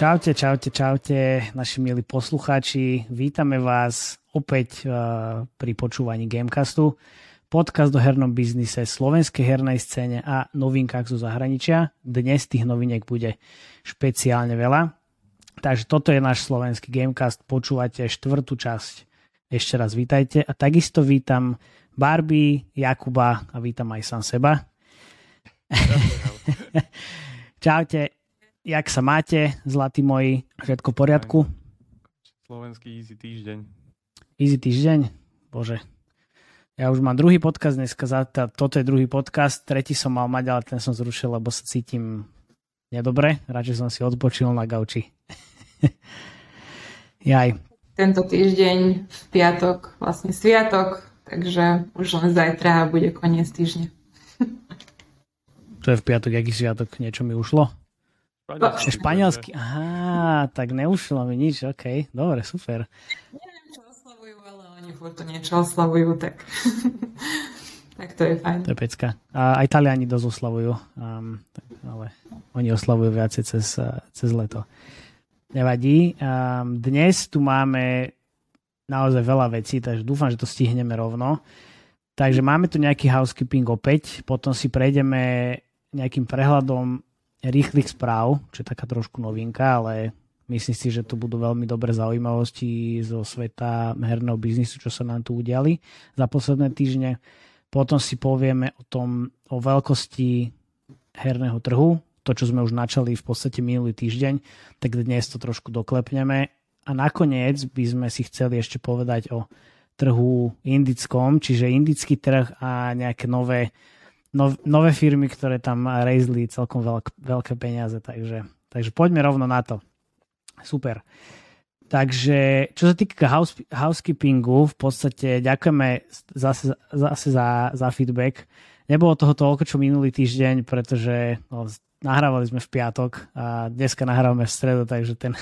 Čaute, čaute, čaute, naši milí poslucháči. Vítame vás opäť uh, pri počúvaní Gamecastu. Podcast o hernom biznise, slovenskej hernej scéne a novinkách zo zahraničia. Dnes tých noviniek bude špeciálne veľa. Takže toto je náš slovenský Gamecast. Počúvate štvrtú časť. Ešte raz vítajte. A takisto vítam Barbie, Jakuba a vítam aj sám seba. Čaute jak sa máte, zlatí moji? Všetko v poriadku? Slovenský easy týždeň. Easy týždeň? Bože. Ja už mám druhý podcast dneska, za tá, toto je druhý podcast, tretí som mal mať, ale ten som zrušil, lebo sa cítim nedobre. Radšej som si odpočil na gauči. Jaj. Tento týždeň v piatok, vlastne sviatok, takže už len zajtra bude koniec týždňa. Čo je v piatok, aký sviatok? Niečo mi ušlo? Španielsky. Španielsky. Aha, tak neušlo mi nič, ok. Dobre, super. Neviem, čo oslavujú, ale oni furt to niečo oslavujú, tak... tak to je fajn. To je pecka. A aj Taliani dosť oslavujú, um, ale oni oslavujú viacej cez, cez leto. Nevadí. Um, dnes tu máme naozaj veľa vecí, takže dúfam, že to stihneme rovno. Takže máme tu nejaký housekeeping opäť, potom si prejdeme nejakým prehľadom rýchlych správ, čo je taká trošku novinka, ale myslím si, že tu budú veľmi dobré zaujímavosti zo sveta herného biznisu, čo sa nám tu udiali za posledné týždne. Potom si povieme o tom, o veľkosti herného trhu, to, čo sme už načali v podstate minulý týždeň, tak dnes to trošku doklepneme. A nakoniec by sme si chceli ešte povedať o trhu indickom, čiže indický trh a nejaké nové nov, nové firmy, ktoré tam rejzli celkom veľk, veľké peniaze, takže, takže poďme rovno na to. Super. Takže čo sa týka house, housekeepingu, v podstate ďakujeme zase, zase za, za feedback. Nebolo toho toľko, čo minulý týždeň, pretože no, nahrávali sme v piatok a dneska nahrávame v stredu, takže ten,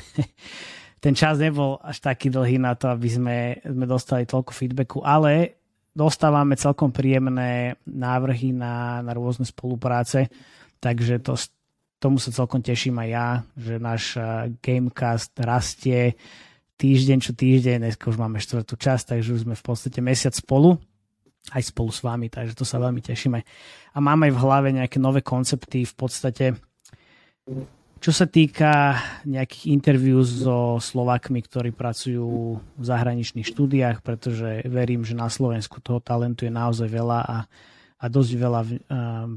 ten čas nebol až taký dlhý na to, aby sme, sme dostali toľko feedbacku, ale dostávame celkom príjemné návrhy na, na rôzne spolupráce, takže to, tomu sa celkom teším aj ja, že náš Gamecast rastie týždeň čo týždeň, dneska už máme štvrtú časť, takže už sme v podstate mesiac spolu, aj spolu s vami, takže to sa veľmi tešíme. A máme aj v hlave nejaké nové koncepty, v podstate čo sa týka nejakých interviú so Slovakmi, ktorí pracujú v zahraničných štúdiách, pretože verím, že na Slovensku toho talentu je naozaj veľa a, a dosť veľa um,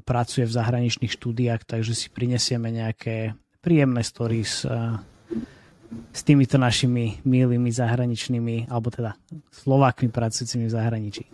pracuje v zahraničných štúdiách, takže si prinesieme nejaké príjemné stories uh, s týmito našimi milými zahraničnými, alebo teda Slovákmi pracujúcimi v zahraničí.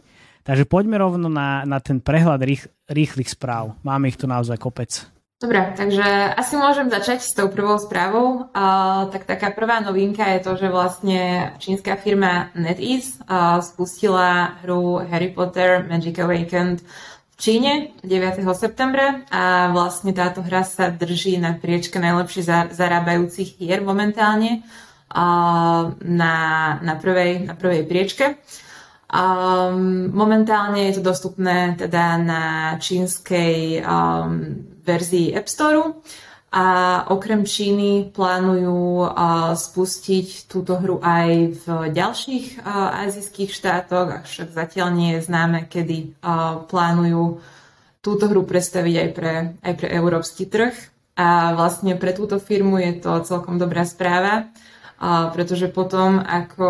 Takže poďme rovno na, na ten prehľad rých, rýchlych správ. Máme ich tu naozaj kopec. Dobre, takže asi môžem začať s tou prvou správou. Uh, tak taká prvá novinka je to, že vlastne čínska firma NetEase uh, spustila hru Harry Potter Magic Awakened v Číne 9. septembra a vlastne táto hra sa drží na priečke najlepšie zarábajúcich hier momentálne uh, na, na, prvej, na prvej priečke. Um, momentálne je to dostupné teda na čínskej um, verzii App Store a okrem Číny plánujú uh, spustiť túto hru aj v ďalších uh, azijských štátoch, avšak zatiaľ nie je známe, kedy uh, plánujú túto hru predstaviť aj pre, aj pre európsky trh. A vlastne pre túto firmu je to celkom dobrá správa, pretože potom, ako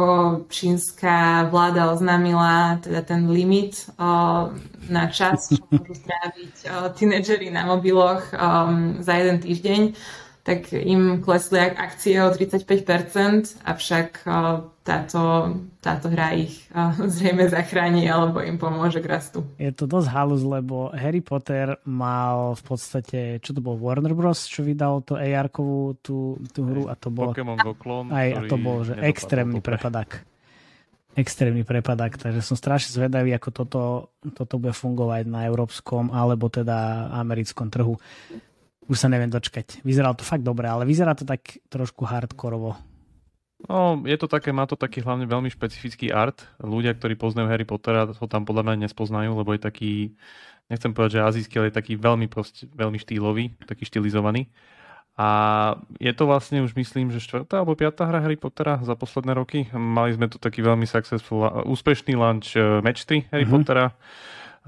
čínska vláda oznámila teda ten limit na čas, čo môžu stráviť tínedžeri na mobiloch za jeden týždeň, tak im klesli akcie o 35%, avšak táto, táto hra ich zrejme zachráni alebo im pomôže k rastu. Je to dosť halus, lebo Harry Potter mal v podstate, čo to bol Warner Bros., čo vydal to AR-kovú tú, tú hru a to bolo... Pokémon Go Clone, aj, a to bol, že extrémny prepadak. Extrémny prepadak, takže som strašne zvedavý, ako toto, toto bude fungovať na európskom alebo teda americkom trhu. Už sa neviem dočkať. Vyzeralo to fakt dobre, ale vyzerá to tak trošku hardkorovo. No, je to také, má to taký hlavne veľmi špecifický art. Ľudia, ktorí poznajú Harry Pottera, ho tam podľa mňa nespoznajú, lebo je taký, nechcem povedať, že azijský, ale je taký veľmi, proste, veľmi štýlový, taký štilizovaný. A je to vlastne už myslím, že štvrtá alebo piatá hra Harry Pottera za posledné roky. Mali sme tu taký veľmi successful, úspešný launch eh, Match 3 Harry mm-hmm. Pottera.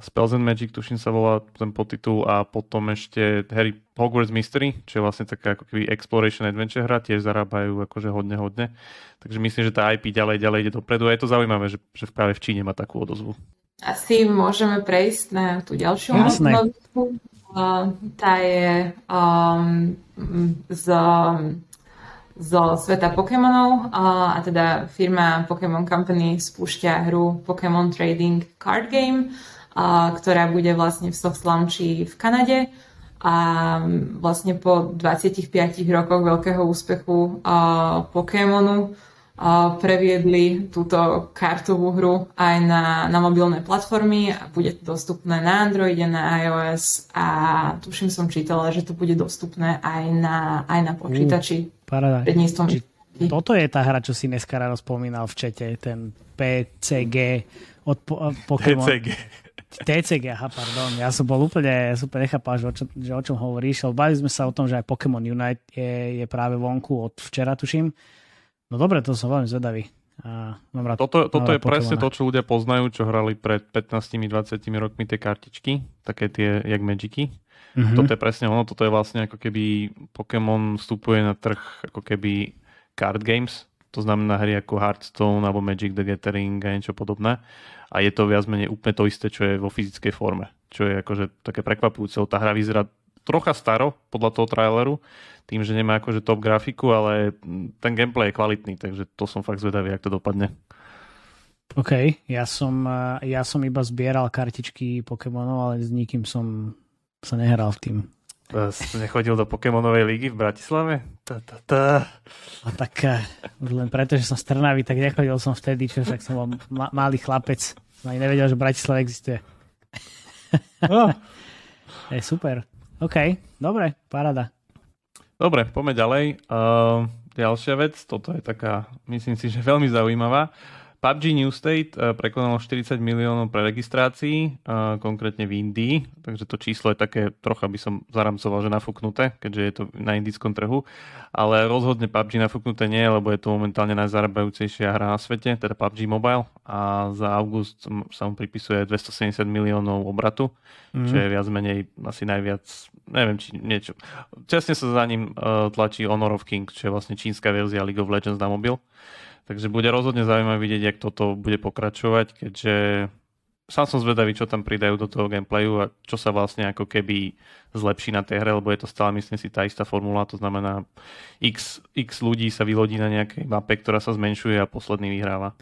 Spells and Magic, tuším sa volá ten podtitul a potom ešte Harry Hogwarts Mystery, čo je vlastne taká ako keby exploration adventure hra, tiež zarábajú akože hodne, hodne. Takže myslím, že tá IP ďalej, ďalej ide dopredu a je to zaujímavé, že, že práve v Číne má takú odozvu. Asi môžeme prejsť na tú ďalšiu novinku. Uh, tá je um, z, zo sveta Pokémonov uh, a teda firma Pokémon Company spúšťa hru Pokémon Trading Card Game ktorá bude vlastne v soft launchi v Kanade a vlastne po 25 rokoch veľkého úspechu Pokémonu previedli túto kartovú hru aj na, na mobilné platformy a bude to dostupné na Androide, na iOS a tuším som čítala, že to bude dostupné aj na, aj na počítači. Uh, Či, toto je tá hra, čo si dneska ráno spomínal v čete, ten PCG od po, Pokémon. PCG. TCG, aha, pardon. Ja som bol úplne, ja som úplne nechápal, že o, čom, že o čom hovoríš, ale bavili sme sa o tom, že aj Pokémon Unite je, je práve vonku od včera, tuším. No dobre, to som veľmi zvedavý. A mám rád, toto toto je Pokemona. presne to, čo ľudia poznajú, čo hrali pred 15-20 rokmi tie kartičky, také tie, jak Magicy. Mm-hmm. Toto je presne ono, toto je vlastne ako keby Pokémon vstupuje na trh ako keby card games, to znamená hry ako Hearthstone alebo Magic the Gathering a niečo podobné a je to viac menej úplne to isté, čo je vo fyzickej forme. Čo je akože také prekvapujúce. Tá hra vyzerá trocha staro podľa toho traileru, tým, že nemá akože top grafiku, ale ten gameplay je kvalitný, takže to som fakt zvedavý, jak to dopadne. OK, ja som, ja som iba zbieral kartičky Pokémonov, ale s nikým som sa nehral v tým. Nechodil do Pokémonovej ligy v Bratislave? Ta, ta, ta. A tak eh, len preto, že som z Trnavy, tak nechodil som vtedy, čo však som bol ma- malý chlapec. Ani nevedel, že Bratislava existuje. No. je super. OK, dobre, parada. Dobre, poďme ďalej. Uh, ďalšia vec, toto je taká, myslím si, že veľmi zaujímavá. PUBG New State eh, prekonalo 40 miliónov pre registrácií, eh, konkrétne v Indii, takže to číslo je také trocha by som zaramcoval, že nafúknuté, keďže je to na indickom trhu, ale rozhodne PUBG nafúknuté nie, lebo je to momentálne najzarábajúcejšia hra na svete, teda PUBG Mobile a za august sa mu pripisuje 270 miliónov obratu, mm. čo je viac menej asi najviac, neviem či niečo. Časne sa za ním uh, tlačí Honor of King, čo je vlastne čínska verzia League of Legends na mobil. Takže bude rozhodne zaujímavé vidieť, jak toto bude pokračovať, keďže sám som zvedavý, čo tam pridajú do toho gameplayu a čo sa vlastne ako keby zlepší na tej hre, lebo je to stále, myslím si, tá istá formula, to znamená x, x ľudí sa vylodí na nejakej mape, ktorá sa zmenšuje a posledný vyhráva.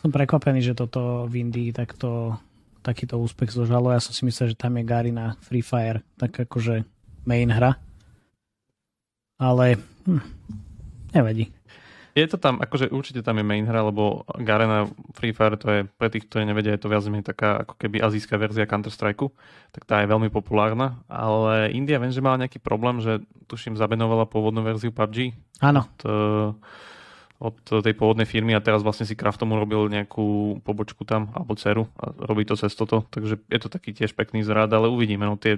Som prekvapený, že toto v Indii takto, takýto úspech zožalo. Ja som si myslel, že tam je Gary Free Fire, tak akože main hra. Ale hm, nevadí. Je to tam, akože určite tam je main hra, lebo Garena Free Fire, to je pre tých, ktorí nevedia, je to viac menej taká ako keby azijská verzia Counter-Strike, tak tá je veľmi populárna, ale India viem, že mala nejaký problém, že tuším zabenovala pôvodnú verziu PUBG. Áno. Od, od tej pôvodnej firmy a teraz vlastne si Kraft tomu robil nejakú pobočku tam, alebo dceru a robí to cez toto, takže je to taký tiež pekný zrad, ale uvidíme. No tie,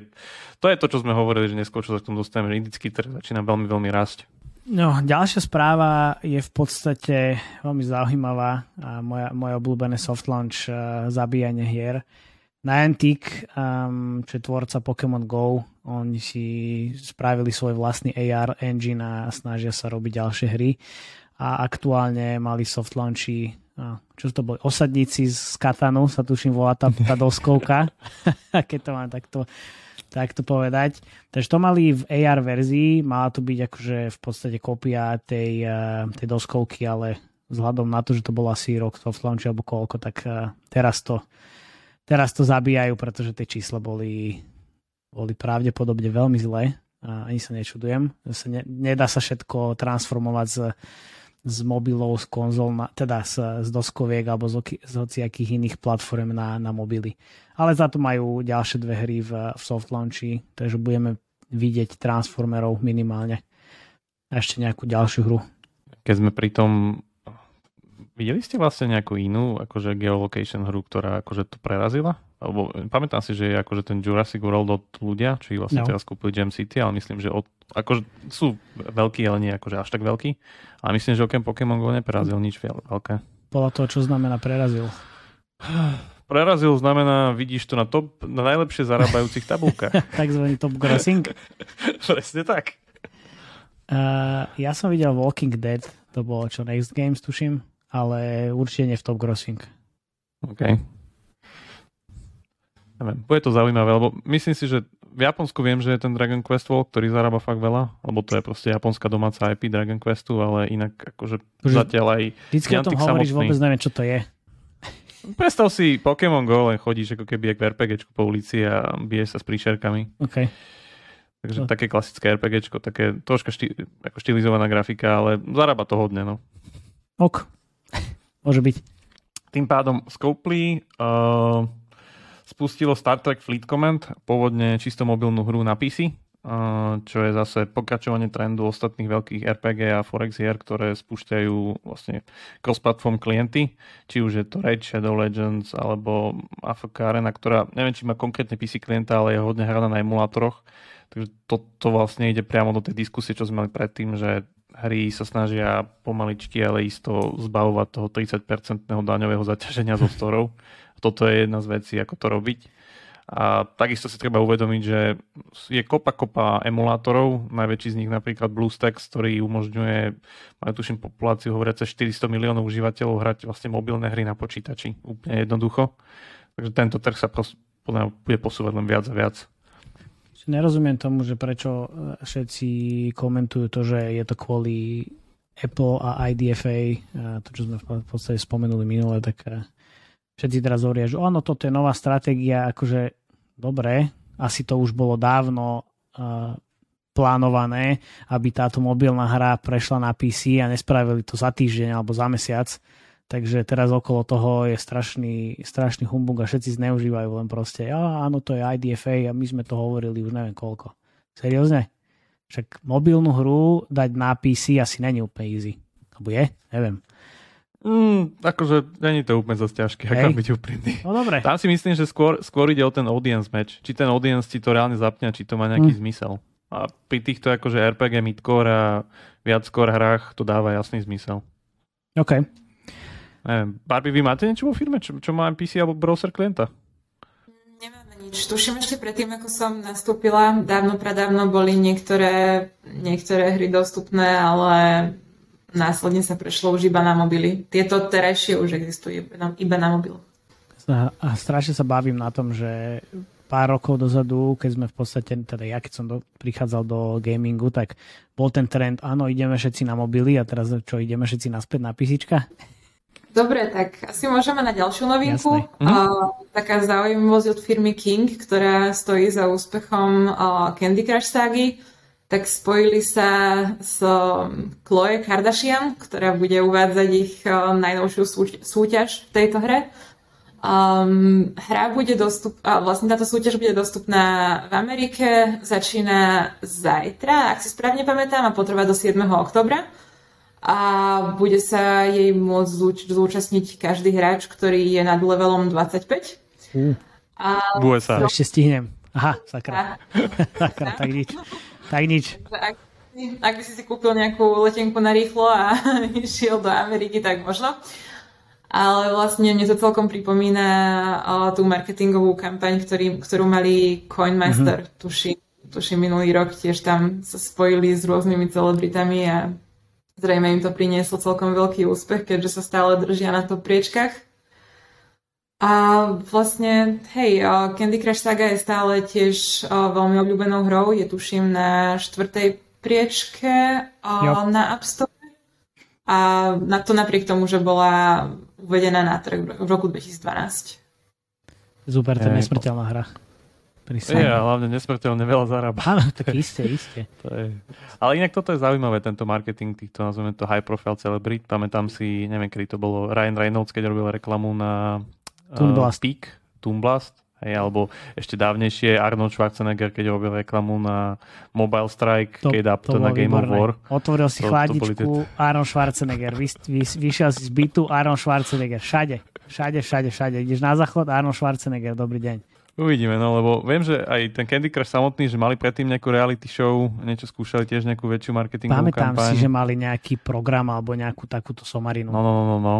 to je to, čo sme hovorili, že neskôr, čo sa k tomu dostaneme, že indický trh začína veľmi, veľmi rásť. No, ďalšia správa je v podstate veľmi zaujímavá a moja, moje obľúbené soft launch uh, zabíjanie hier. Niantic, um, čo je tvorca Pokémon Go, oni si spravili svoj vlastný AR engine a snažia sa robiť ďalšie hry. A aktuálne mali soft launchy, uh, čo to boli, osadníci z Katanu, sa tuším volá tá, tá doskovka, keď to mám takto tak to povedať. Takže to mali v AR verzii, mala to byť akože v podstate kopia tej, eh, tej doskovky, ale vzhľadom na to, že to bolo asi rok soft launch alebo koľko, tak eh, teraz to, teraz to zabíjajú, pretože tie čísla boli, boli pravdepodobne veľmi zlé. Ani sa nečudujem. Ne, nedá sa všetko transformovať z z mobilov, z konzol, na, teda z, z doskoviek alebo z, z hociakých iných platform na, na mobily. Ale za to majú ďalšie dve hry v, v soft launchi, takže budeme vidieť Transformerov minimálne. A ešte nejakú ďalšiu hru. Keď sme pri tom videli ste vlastne nejakú inú akože geolocation hru, ktorá akože to prerazila? Lebo pamätám si, že je akože ten Jurassic World od ľudia, či vlastne no. teraz kúpili Gem City, ale myslím, že od, akože sú veľkí, ale nie akože až tak veľký. A myslím, že okrem Pokémon Go neprerazil nič veľké. Podľa toho, čo znamená prerazil. Prerazil znamená, vidíš to na top, na najlepšie zarábajúcich tabulkách. Takzvaný top grossing. Presne tak. Uh, ja som videl Walking Dead, to bolo čo Next Games, tuším, ale určite nie v top grossing. OK. Neviem, bude to zaujímavé, lebo myslím si, že v Japonsku viem, že je ten Dragon Quest Walk, ktorý zarába fakt veľa, lebo to je proste japonská domáca IP Dragon Questu, ale inak akože Už zatiaľ aj Vždycky o tom hovoríš, vôbec neviem, čo to je. Predstav si Pokémon Go, len chodíš ako keby v RPGčku po ulici a biješ sa s príšerkami. Okay. Takže no. také klasické RPGčko, také troška štý, ako štilizovaná grafika, ale zarába to hodne, no. Ok. Môže byť. Tým pádom Scopely uh, spustilo Star Trek Fleet Command, pôvodne čisto mobilnú hru na PC, uh, čo je zase pokračovanie trendu ostatných veľkých RPG a Forex hier, ktoré spúšťajú vlastne cross-platform klienty, či už je to Raid Shadow Legends alebo AFK Arena, ktorá neviem, či má konkrétne PC klienta, ale je hodne hraná na emulátoroch Takže to, to vlastne ide priamo do tej diskusie, čo sme mali predtým, že hry sa snažia pomaličky, ale isto zbavovať toho 30-percentného daňového zaťaženia zo storov. Toto je jedna z vecí, ako to robiť. A takisto si treba uvedomiť, že je kopa kopa emulátorov, najväčší z nich napríklad BlueStacks, ktorý umožňuje, majú tuším populáciu hovoriace 400 miliónov užívateľov hrať vlastne mobilné hry na počítači. Úplne jednoducho. Takže tento trh sa pros- bude posúvať len viac a viac. Nerozumiem tomu, že prečo e, všetci komentujú to, že je to kvôli Apple a IDFA, e, to čo sme v podstate spomenuli minule, tak e, všetci teraz hovoria, že ono, toto je nová stratégia, akože dobre, asi to už bolo dávno plánované, aby táto mobilná hra prešla na PC a nespravili to za týždeň alebo za mesiac Takže teraz okolo toho je strašný, strašný humbug a všetci zneužívajú len proste, a áno, to je IDFA a my sme to hovorili už neviem koľko. Seriózne? Však mobilnú hru dať na PC asi není úplne easy. Alebo je? Neviem. Mm, akože není to úplne zase ťažké, ak byť úprimný. No dobre. Tam si myslím, že skôr, skôr ide o ten audience match. Či ten audience ti to reálne zapne, či to má nejaký mm. zmysel. A pri týchto akože RPG, midcore a viac skôr hrách to dáva jasný zmysel. OK. Neviem, Barbie, vy máte niečo vo firme, čo, čo má PC alebo browser klienta? Nemáme nič. Tuším ešte predtým, ako som nastúpila, dávno pradávno boli niektoré, niektoré hry dostupné, ale následne sa prešlo už iba na mobily. Tieto terajšie už existujú iba na mobil. A strašne sa bavím na tom, že pár rokov dozadu, keď sme v podstate, teda ja keď som do, prichádzal do gamingu, tak bol ten trend, áno, ideme všetci na mobily a teraz čo, ideme všetci naspäť na písička? Dobre, tak asi môžeme na ďalšiu novinku. Mhm. Uh, taká zaujímavosť od firmy King, ktorá stojí za úspechom uh, Candy Crush ságy, tak spojili sa s um, Chloe Kardashian, ktorá bude uvádzať ich uh, najnovšiu súť- súťaž v tejto hre. Um, hra bude dostupná, vlastne táto súťaž bude dostupná v Amerike, začína zajtra, ak si správne pamätám, a potrvá do 7. oktobra a bude sa jej môcť zúčastniť každý hráč, ktorý je nad levelom 25. Uh. A bude sa. To... Ešte stihnem. Aha, sakra. sakra, tak nič. Tak nič. Ak, ak by si si kúpil nejakú letenku na rýchlo a išiel do Ameriky, tak možno. Ale vlastne mne to celkom pripomína tú marketingovú kampaň, ktorý, ktorú mali Coinmaster, mm-hmm. tuším, tuším minulý rok, tiež tam sa spojili s rôznymi celebritami a Zrejme im to prinieslo celkom veľký úspech, keďže sa stále držia na to priečkach. A vlastne, hej, Candy Crush Saga je stále tiež veľmi obľúbenou hrou. Je tuším na štvrtej priečke jo. na App Store. A na to napriek tomu, že bola uvedená na trh v roku 2012. Super, to je nesmrteľná hra. Je, a hlavne nesmrteľne veľa zarába. Áno, tak isté, isté. to je... Ale inak toto je zaujímavé, tento marketing týchto, nazveme to high profile celebrit. Pamätám si, neviem, kedy to bolo, Ryan Reynolds, keď robil reklamu na. Uh, Peak, Toon Blast, Hej, alebo ešte dávnejšie Arnold Schwarzenegger, keď robil reklamu na Mobile Strike, to, Kate Upton na Game výborné. of War. Otvoril si to, chladičku to tie... Arnold Schwarzenegger. Vy, vy, vyšiel si z bytu Arnold Schwarzenegger. Všade. Všade, všade, všade. Ideš na záchod Arnold Schwarzenegger. Dobrý deň. Uvidíme, no lebo viem, že aj ten Candy Crush samotný, že mali predtým nejakú reality show, niečo skúšali tiež nejakú väčšiu marketingovú Pamätám kampaň. si, že mali nejaký program alebo nejakú takúto somarinu. No, no, no, no. no.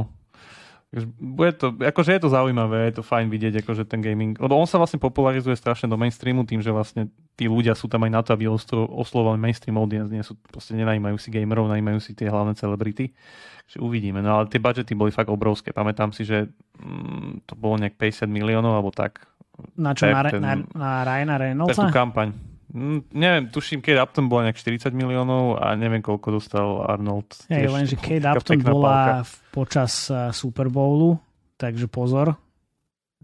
Bude to, akože je to zaujímavé, je to fajn vidieť, akože ten gaming, lebo on sa vlastne popularizuje strašne do mainstreamu tým, že vlastne tí ľudia sú tam aj na to, aby oslovovali mainstream audience, nie sú, proste nenajímajú si gamerov, najímajú si tie hlavné celebrity. Takže uvidíme, no ale tie budžety boli fakt obrovské. Pamätám si, že mm, to bolo nejak 50 miliónov alebo tak. Na čo, na, ten, na, na Ryana Reynoldsa? Tú kampaň. Mm, neviem, tuším, Kate Upton bola nejak 40 miliónov a neviem, koľko dostal Arnold. Hej, lenže Kate Upton bola pálka. počas uh, Super Bowlu, takže pozor.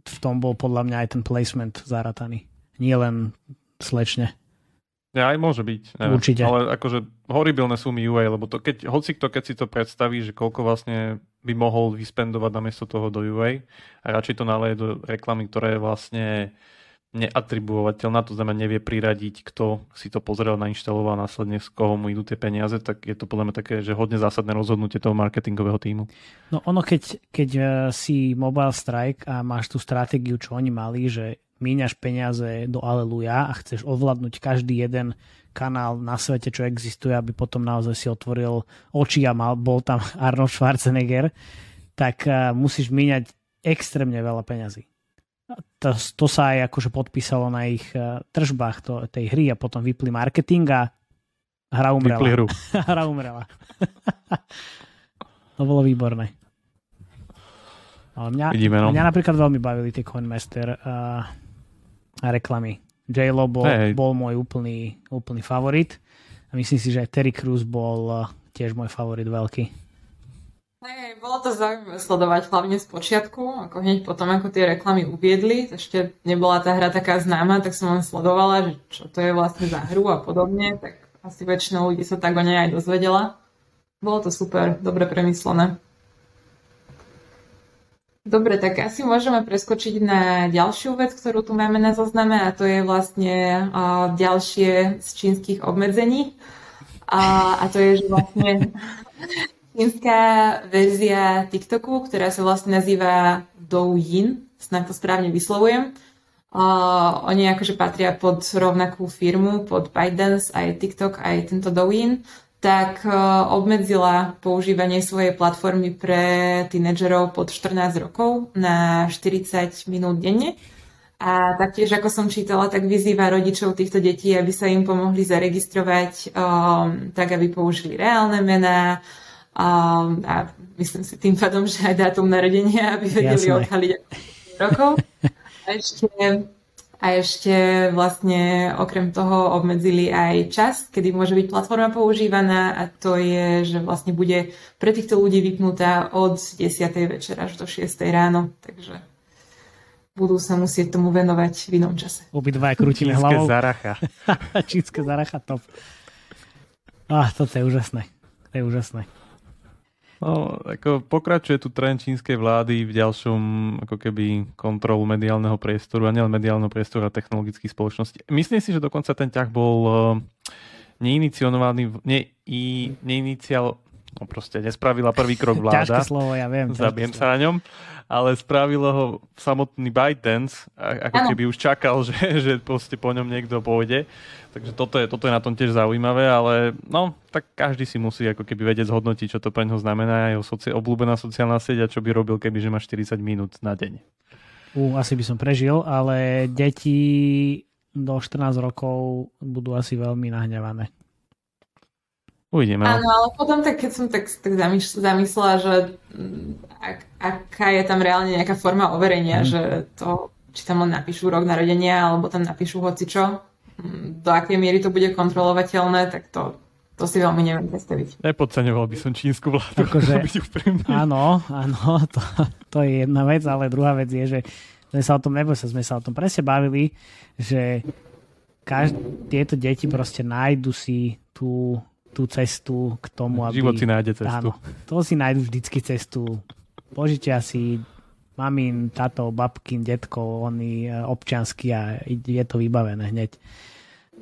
V tom bol podľa mňa aj ten placement zarataný. Nie len slečne. Ja, aj môže byť. Neviem. Určite. Ale akože horibilné sumy UA, lebo to keď, hoci kto, keď si to predstaví, že koľko vlastne by mohol vyspendovať namiesto toho do UA a radšej to naleje do reklamy, ktorá je vlastne neatribuovateľná, to znamená nevie priradiť, kto si to pozrel, nainštaloval a následne z koho mu idú tie peniaze, tak je to podľa mňa také, že hodne zásadné rozhodnutie toho marketingového týmu. No ono, keď, keď eh, si Mobile Strike a máš tú stratégiu, čo oni mali, že míňaš peniaze do Aleluja a chceš ovládnuť každý jeden kanál na svete, čo existuje, aby potom naozaj si otvoril oči a mal, bol tam Arnold Schwarzenegger, tak uh, musíš míňať extrémne veľa peňazí to, to sa aj akože podpísalo na ich uh, tržbách to, tej hry a potom vypli marketing a hra umrela. Vypli hru. hra umrela. to bolo výborné. Ale mňa, Vidíme, no. mňa napríklad veľmi bavili tie Coinmaster uh, reklamy. J-Lo bol, hey. bol môj úplný, úplný favorit. A myslím si, že aj Terry Crews bol uh, tiež môj favorit veľký. Hej, bolo to zaujímavé sledovať hlavne z počiatku, ako hneď potom, ako tie reklamy uviedli. Ešte nebola tá hra taká známa, tak som len sledovala, že čo to je vlastne za hru a podobne, tak asi väčšina ľudí sa tak o nej aj dozvedela. Bolo to super, dobre premyslené. Dobre, tak asi môžeme preskočiť na ďalšiu vec, ktorú tu máme na zozname a to je vlastne uh, ďalšie z čínskych obmedzení. A, a to je, že vlastne čínska verzia TikToku, ktorá sa vlastne nazýva Douyin, snad to správne vyslovujem. Uh, oni akože patria pod rovnakú firmu, pod ByteDance, aj TikTok, aj tento Douyin, tak uh, obmedzila používanie svojej platformy pre tínedžerov pod 14 rokov na 40 minút denne. A taktiež, ako som čítala, tak vyzýva rodičov týchto detí, aby sa im pomohli zaregistrovať um, tak, aby použili reálne mená, a, a myslím si tým pádom, že aj dátum narodenia, aby vedeli odhaliť rokov. A ešte, a ešte vlastne okrem toho obmedzili aj čas, kedy môže byť platforma používaná a to je, že vlastne bude pre týchto ľudí vypnutá od 10. večera až do 6. ráno. Takže budú sa musieť tomu venovať v inom čase. Obidva krútime hlavou. zaracha. Čínske zaracha, top. Ah, toto je úžasné. To je úžasné. No, ako pokračuje tu trend čínskej vlády v ďalšom ako keby kontrolu mediálneho priestoru a nielen mediálneho priestoru a technologických spoločností. Myslím si, že dokonca ten ťah bol uh, neiniciovaný, ne, i, neinicial, no proste nespravila prvý krok vláda. ťažké slovo, ja viem. Zabijem sa na ňom ale spravilo ho samotný ByteDance, ako ano. keby už čakal, že, že proste po ňom niekto pôjde. Takže toto je, toto je na tom tiež zaujímavé, ale no, tak každý si musí ako keby vedieť zhodnotiť, čo to pre neho znamená, jeho soci- obľúbená sociálna sieť a čo by robil, keby že má 40 minút na deň. U, asi by som prežil, ale deti do 14 rokov budú asi veľmi nahnevané. Uvidíme. No. Áno, ale potom tak, keď som tak, tak zamyslela, že mm, ak, aká je tam reálne nejaká forma overenia, mm. že to, či tam len napíšu rok narodenia, alebo tam napíšu hocičo, mm, do akej miery to bude kontrolovateľné, tak to, to si veľmi neviem predstaviť. Nepodceňoval by som čínsku vládu. Akože, áno, áno, to, to je jedna vec, ale druhá vec je, že sme sa o tom, nebo sa, sme sa o tom presne bavili, že každ- tieto deti proste nájdu si tú tú cestu k tomu, aby... Život si nájde cestu. Áno, to si nájdu vždycky cestu. Požite asi mamin, tato, babkin, detko, oni občiansky a je to vybavené hneď.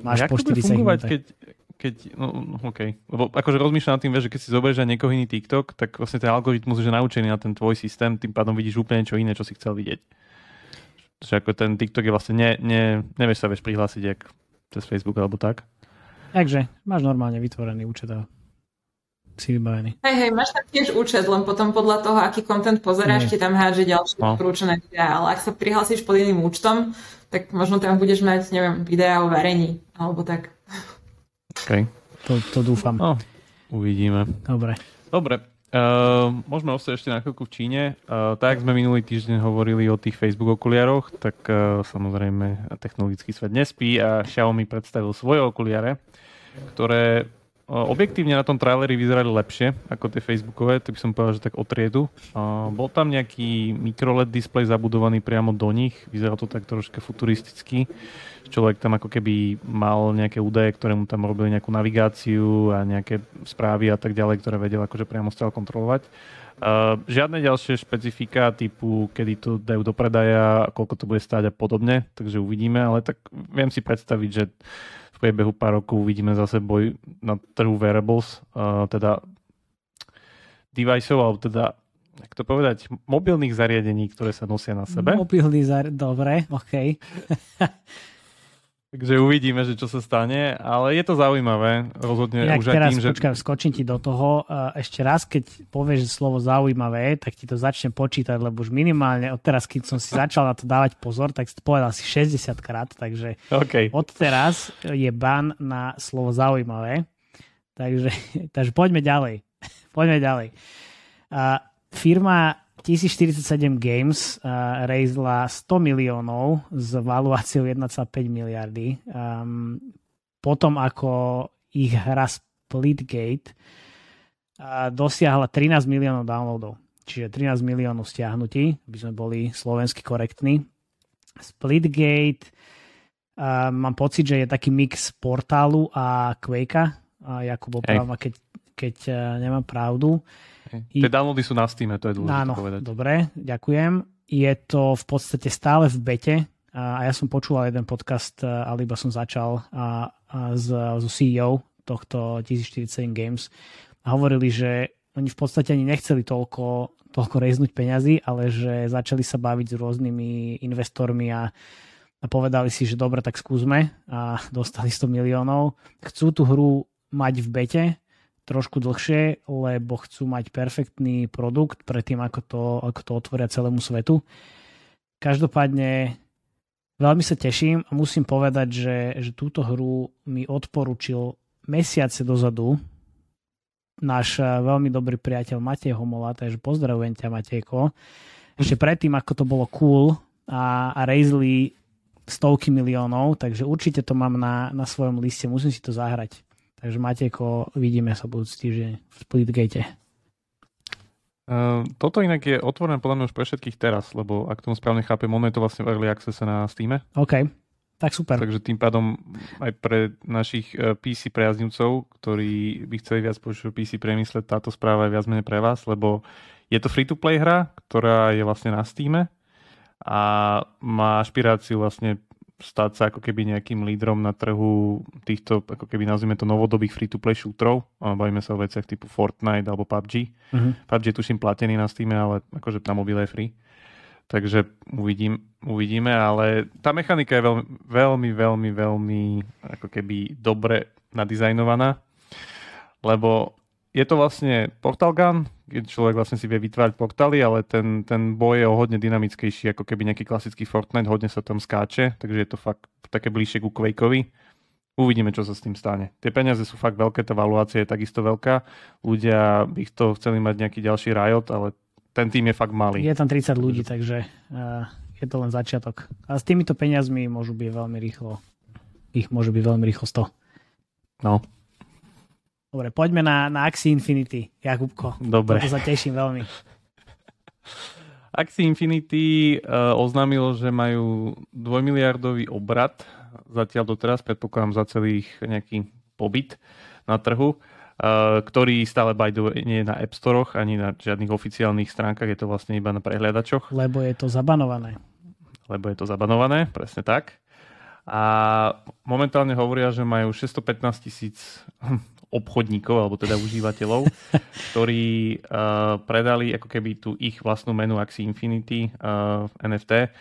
Máš Jak po 40 minút. keď, keď, no, no OK. Lebo akože rozmýšľam nad tým, že keď si zoberieš aj niekoho iný TikTok, tak vlastne ten algoritmus je naučený na ten tvoj systém, tým pádom vidíš úplne čo iné, čo si chcel vidieť. Že ako ten TikTok je vlastne, ne, ne, nevieš sa vieš prihlásiť jak cez Facebook alebo tak. Takže máš normálne vytvorený účet a si vybavený. Hej, hej, máš tam tiež účet, len potom podľa toho, aký content pozeráš, ti tam hádže ďalšie no. odporúčané videá, ale ak sa prihlásiš pod iným účtom, tak možno tam budeš mať, neviem, videá o varení, alebo tak. OK. To, to dúfam. No, uvidíme. Dobre. Dobre, Uh, môžeme ostať ešte na chvíľku v Číne. Uh, tak, sme minulý týždeň hovorili o tých Facebook okuliaroch, tak uh, samozrejme technologický svet nespí a Xiaomi predstavil svoje okuliare, ktoré Objektívne na tom traileri vyzerali lepšie ako tie Facebookové, to by som povedal, že tak otriedu. Bol tam nejaký microLED displej zabudovaný priamo do nich, vyzeral to tak troška futuristicky. Človek tam ako keby mal nejaké údaje, ktoré mu tam robili nejakú navigáciu a nejaké správy a tak ďalej, ktoré vedel akože priamo stále kontrolovať. Uh, žiadne ďalšie špecifika typu, kedy to dajú do predaja, koľko to bude stáť a podobne, takže uvidíme, ale tak viem si predstaviť, že v priebehu pár rokov uvidíme zase boj na trhu wearables, teda deviceov, alebo teda jak to povedať, mobilných zariadení, ktoré sa nosia na sebe. Mobilný zariadení, dobre, OK. Takže uvidíme, že čo sa stane, ale je to zaujímavé. Rozhodne Inak už teraz, tým, že... počkaj, skočím ti do toho. Ešte raz, keď povieš slovo zaujímavé, tak ti to začne počítať, lebo už minimálne od teraz, keď som si začal na to dávať pozor, tak si to povedal asi 60 krát, takže okay. od teraz je ban na slovo zaujímavé. Takže, takže poďme ďalej. poďme ďalej. Uh, firma 1047 Games uh, raisla 100 miliónov s valuáciou 1,5 miliardy. Um, potom ako ich hra Splitgate uh, dosiahla 13 miliónov downloadov. Čiže 13 miliónov stiahnutí, aby sme boli slovensky korektní. Splitgate uh, mám pocit, že je taký mix portálu a Quakea. Uh, Jakub opravma, keď, keď uh, nemám pravdu. I... Tie downloady sú na Steam, to je dôležité Áno, povedať. dobre, ďakujem. Je to v podstate stále v bete a ja som počúval jeden podcast, ale iba som začal a, a z, z CEO tohto 1047 Games a hovorili, že oni v podstate ani nechceli toľko, toľko reznúť peňazí, ale že začali sa baviť s rôznymi investormi a, a povedali si, že dobre, tak skúsme a dostali 100 miliónov. Chcú tú hru mať v bete, trošku dlhšie, lebo chcú mať perfektný produkt predtým, ako to, ako to otvoria celému svetu. Každopádne veľmi sa teším a musím povedať, že, že túto hru mi odporučil mesiace dozadu náš eh, veľmi dobrý priateľ Matej Homola, takže pozdravujem ťa Matejko. Ešte predtým, ako to bolo cool a, a raisli stovky miliónov, takže určite to mám na, na svojom liste, musím si to zahrať. Takže Matejko, vidíme sa budúci týždeň v Splitgate. Uh, toto inak je otvorené podľa mňa už pre všetkých teraz, lebo ak tomu správne chápem, ono je to vlastne v early access na Steam. OK, tak super. Takže tým pádom aj pre našich uh, PC priaznivcov, ktorí by chceli viac počuť PC priemysle, táto správa je viac menej pre vás, lebo je to free-to-play hra, ktorá je vlastne na Steam a má ašpiráciu vlastne stať sa ako keby nejakým lídrom na trhu týchto, ako keby nazvime to novodobých free-to-play shooterov. Bavíme sa o veciach typu Fortnite alebo PUBG. Uh-huh. PUBG je tuším platený na Steam, ale akože na mobile je free. Takže uvidím, uvidíme, ale tá mechanika je veľmi, veľmi, veľmi, veľmi ako keby dobre nadizajnovaná, lebo je to vlastne portal gun, keď človek vlastne si vie vytvárať portály, ale ten, ten boj je o hodne dynamickejší ako keby nejaký klasický Fortnite, hodne sa tam skáče, takže je to fakt také bližšie ku Quakeovi. Uvidíme, čo sa s tým stane. Tie peniaze sú fakt veľké, tá valuácia je takisto veľká. Ľudia by to chceli mať nejaký ďalší Riot, ale ten tým je fakt malý. Je tam 30 ľudí, takže uh, je to len začiatok. A s týmito peniazmi môžu byť veľmi rýchlo. Ich môže byť veľmi rýchlo 100. No, Dobre, poďme na, na Axie Infinity, Jakubko. Dobre. To sa teším veľmi. Axie Infinity uh, oznámilo, že majú dvojmiliardový obrad zatiaľ doteraz, predpokladám za celých nejaký pobyt na trhu. ktorý stále by the way nie je na App Storoch ani na žiadnych oficiálnych stránkach, je to vlastne iba na prehliadačoch. Lebo je to zabanované. Lebo je to zabanované, presne tak. A momentálne hovoria, že majú 615 tisíc obchodníkov, alebo teda užívateľov, ktorí uh, predali ako keby tú ich vlastnú menu Axie Infinity uh, NFT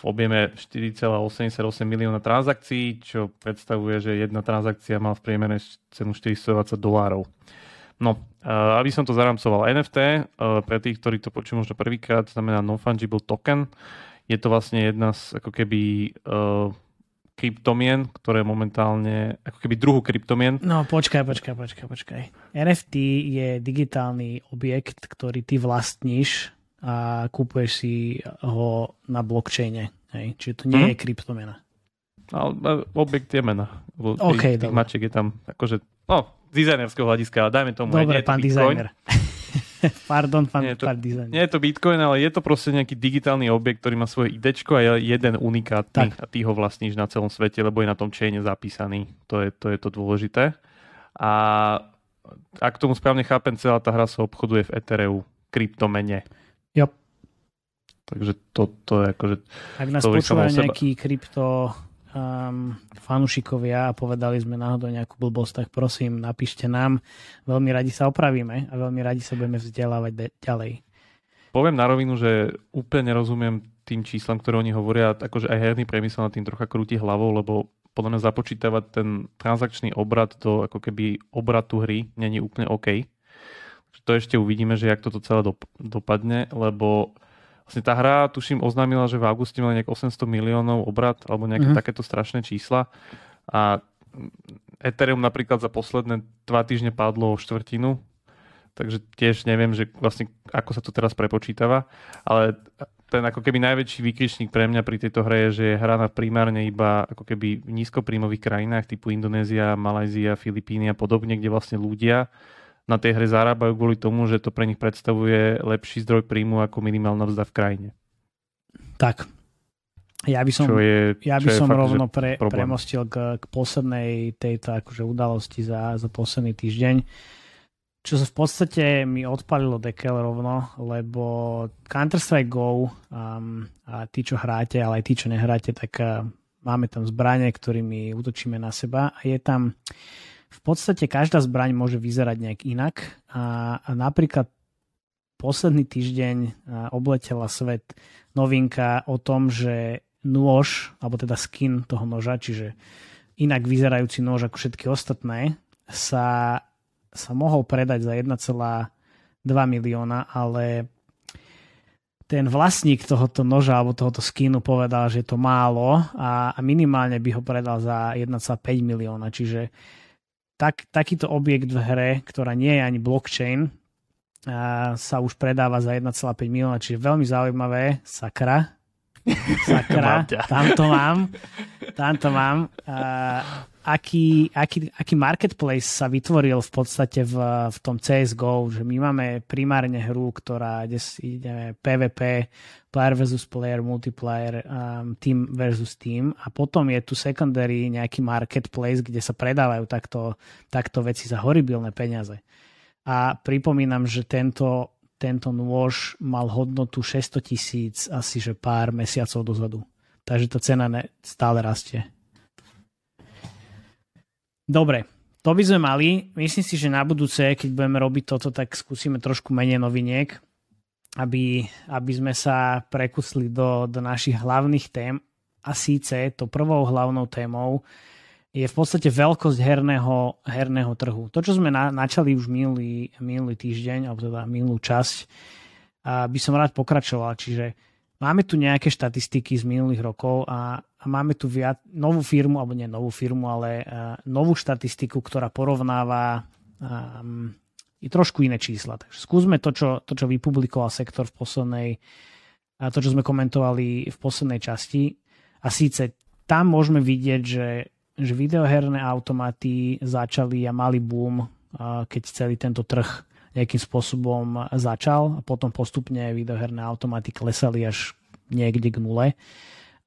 v objeme 4,88 milióna transakcií, čo predstavuje, že jedna transakcia má v priemere cenu 420 dolárov. No, uh, aby som to zaramcoval, NFT, uh, pre tých, ktorí to počujú možno prvýkrát, znamená Non-Fungible Token. Je to vlastne jedna z ako keby uh, kryptomien, ktoré momentálne, ako keby druhu kryptomien. No počkaj, počkaj, počkaj, počkaj. NFT je digitálny objekt, ktorý ty vlastníš a kúpuješ si ho na blockchaine. Hej? Čiže to nie hmm. je kryptomena. Ale objekt je mena. OK, tých, tých mačiek je tam akože, no, dizajnerského hľadiska, ale dajme tomu. Dobre, pán dizajner. Pardon, pán, nie je, to, design. nie je to Bitcoin, ale je to proste nejaký digitálny objekt, ktorý má svoje ID a je jeden unikátny tak. a ty ho vlastníš na celom svete, lebo je na tom chaine zapísaný. To je to, je to dôležité. A ak tomu správne chápem, celá tá hra sa obchoduje v Ethereu, kryptomene. Jo. Takže to, to je akože... Ak nás počúva nejaký krypto um, fanúšikovia a povedali sme náhodou nejakú blbosť, tak prosím, napíšte nám. Veľmi radi sa opravíme a veľmi radi sa budeme vzdelávať de- ďalej. Poviem na rovinu, že úplne nerozumiem tým číslam, ktoré oni hovoria, akože aj herný priemysel na tým trocha krúti hlavou, lebo podľa mňa započítavať ten transakčný obrad do ako keby obratu hry není úplne OK. To ešte uvidíme, že jak toto celé dop- dopadne, lebo Vlastne tá hra, tuším, oznámila, že v auguste mala nejak 800 miliónov obrad alebo nejaké mm-hmm. takéto strašné čísla. A Ethereum napríklad za posledné dva týždne padlo o štvrtinu, takže tiež neviem, že vlastne ako sa to teraz prepočítava, ale ten ako keby najväčší výkričník pre mňa pri tejto hre je, že je hraná primárne iba ako keby v nízkoprímových krajinách typu Indonézia, Malajzia, Filipíny a podobne, kde vlastne ľudia na tej hre zarábajú kvôli tomu, že to pre nich predstavuje lepší zdroj príjmu ako minimálna vzda v krajine. Tak. Ja by som, čo je, ja by som fakt, rovno pre, premostil k, k poslednej tejto akože udalosti za, za posledný týždeň, čo sa v podstate mi odpalilo dekel rovno, lebo Counter-Strike Go um, a tí, čo hráte, ale aj tí, čo nehráte, tak uh, máme tam zbranie, ktorými útočíme na seba a je tam v podstate každá zbraň môže vyzerať nejak inak a, a napríklad posledný týždeň obletela svet novinka o tom, že nôž, alebo teda skin toho noža, čiže inak vyzerajúci nôž ako všetky ostatné, sa, sa mohol predať za 1,2 milióna, ale ten vlastník tohoto noža alebo tohoto skinu povedal, že je to málo a, a minimálne by ho predal za 1,5 milióna, čiže tak, takýto objekt v hre, ktorá nie je ani blockchain, a sa už predáva za 1,5 milióna, čiže veľmi zaujímavé. Sakra. Sakra, tam to mám. Tam to mám. A, aký, aký, aký marketplace sa vytvoril v podstate v, v tom CSGO, že my máme primárne hru, ktorá ide, ide PvP, player versus player, multiplayer, um, team versus team a potom je tu secondary nejaký marketplace, kde sa predávajú takto, takto veci za horibilné peniaze. A pripomínam, že tento, tento nôž mal hodnotu 600 tisíc asi že pár mesiacov dozadu. Takže tá cena ne, stále rastie. Dobre, to by sme mali. Myslím si, že na budúce, keď budeme robiť toto, tak skúsime trošku menej noviniek, aby, aby sme sa prekusli do, do našich hlavných tém. A síce to prvou hlavnou témou je v podstate veľkosť herného, herného trhu. To, čo sme na, načali už minulý, minulý týždeň, alebo teda minulú časť, a by som rád pokračoval. Čiže máme tu nejaké štatistiky z minulých rokov a a máme tu viac, novú firmu, alebo nie novú firmu, ale uh, novú štatistiku, ktorá porovnáva um, i trošku iné čísla. Takže skúsme to, čo, to, čo vypublikoval sektor v poslednej, a to, čo sme komentovali v poslednej časti. A síce tam môžeme vidieť, že, že videoherné automaty začali a mali boom, keď celý tento trh nejakým spôsobom začal a potom postupne videoherné automaty klesali až niekde k nule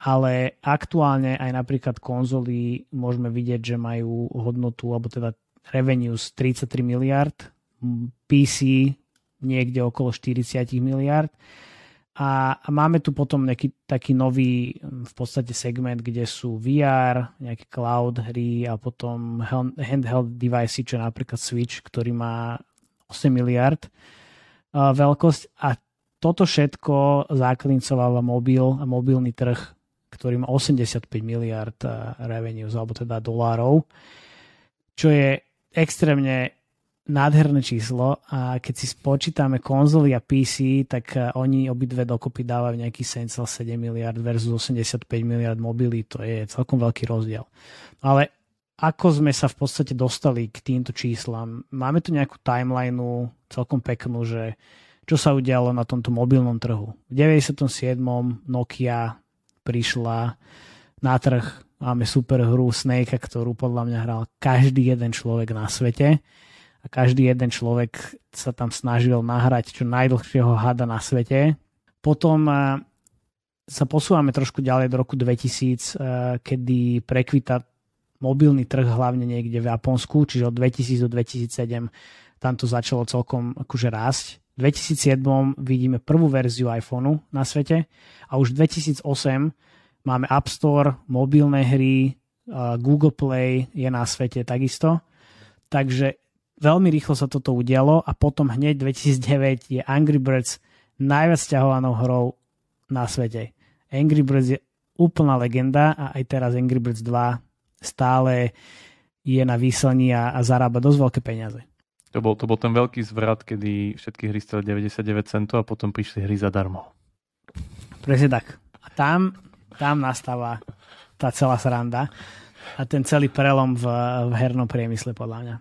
ale aktuálne aj napríklad konzoly môžeme vidieť, že majú hodnotu, alebo teda revenues 33 miliard, PC niekde okolo 40 miliard. A, máme tu potom nejaký taký nový v podstate segment, kde sú VR, nejaké cloud hry a potom handheld device, čo napríklad Switch, ktorý má 8 miliard uh, veľkosť. A toto všetko záklincováva mobil a mobilný trh, ktorý má 85 miliard uh, revenues, alebo teda dolárov, čo je extrémne nádherné číslo a keď si spočítame konzoly a PC, tak eh, oni obidve dokopy dávajú nejaký 7,7 miliard versus 85 miliard mobily, to je celkom veľký rozdiel. Ale ako sme sa v podstate dostali k týmto číslam? Máme tu nejakú timelineu celkom peknú, že čo sa udialo na tomto mobilnom trhu. V 97. Nokia prišla na trh, máme super hru Snake, ktorú podľa mňa hral každý jeden človek na svete a každý jeden človek sa tam snažil nahrať čo najdlhšieho hada na svete. Potom eh, sa posúvame trošku ďalej do roku 2000, eh, kedy prekvita mobilný trh hlavne niekde v Japonsku, čiže od 2000 do 2007 tam to začalo celkom akože rásť. V 2007 vidíme prvú verziu iPhoneu na svete a už v 2008 máme App Store, mobilné hry, eh, Google Play je na svete takisto. Takže veľmi rýchlo sa toto udialo a potom hneď 2009 je Angry Birds najviac ťahovanou hrou na svete. Angry Birds je úplná legenda a aj teraz Angry Birds 2 stále je na výslení a, a zarába dosť veľké peniaze. To bol, to bol ten veľký zvrat, kedy všetky hry stali 99 centov a potom prišli hry zadarmo. Presne tak. A tam, tam nastáva tá celá sranda a ten celý prelom v, v hernom priemysle podľa mňa.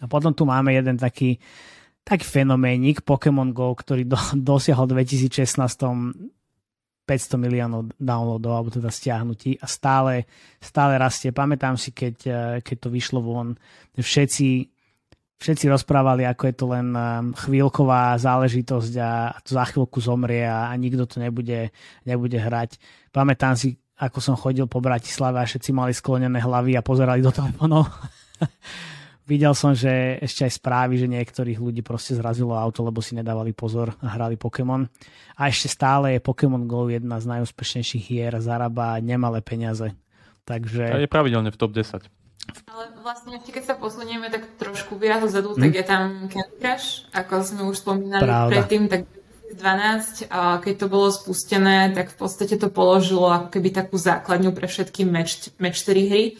A potom tu máme jeden taký, taký fenoménik Pokémon GO, ktorý do, dosiahol v 2016 500 miliónov downloadov, alebo teda stiahnutí a stále, stále rastie. Pamätám si, keď, eh, keď to vyšlo von, všetci, všetci rozprávali, ako je to len eh, chvíľková záležitosť a to za chvíľku zomrie a, a nikto to nebude, nebude hrať. Pamätám si, ako som chodil po Bratislave a všetci mali sklonené hlavy a pozerali do telefónov. Videl som, že ešte aj správy, že niektorých ľudí proste zrazilo auto, lebo si nedávali pozor a hrali Pokémon. A ešte stále je Pokémon GO jedna z najúspešnejších hier, zarába nemalé peniaze. Takže... A je pravidelne v top 10. Ale vlastne ešte keď sa posunieme tak trošku viac zadu, hm? tak je tam Candy Crush, ako sme už spomínali Pravda. predtým, tak 12, a keď to bolo spustené, tak v podstate to položilo ako keby takú základňu pre všetky match, match 4 hry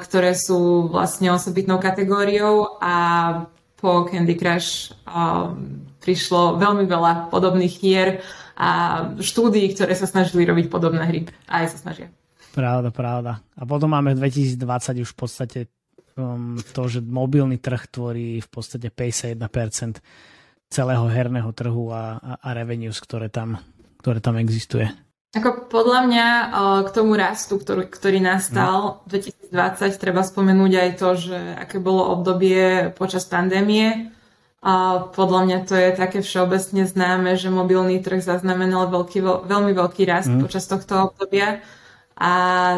ktoré sú vlastne osobitnou kategóriou a po Candy Crush prišlo veľmi veľa podobných hier a štúdií, ktoré sa snažili robiť podobné hry. Aj sa snažia. Pravda, pravda. A potom máme v 2020 už v podstate um, to, že mobilný trh tvorí v podstate 51% celého herného trhu a, a, a revenues, ktoré tam, ktoré tam existuje. Ako podľa mňa k tomu rastu, ktorý, ktorý nastal v no. 2020, treba spomenúť aj to, že aké bolo obdobie počas pandémie. A podľa mňa to je také všeobecne známe, že mobilný trh zaznamenal veľký, veľmi veľký rast mm. počas tohto obdobia a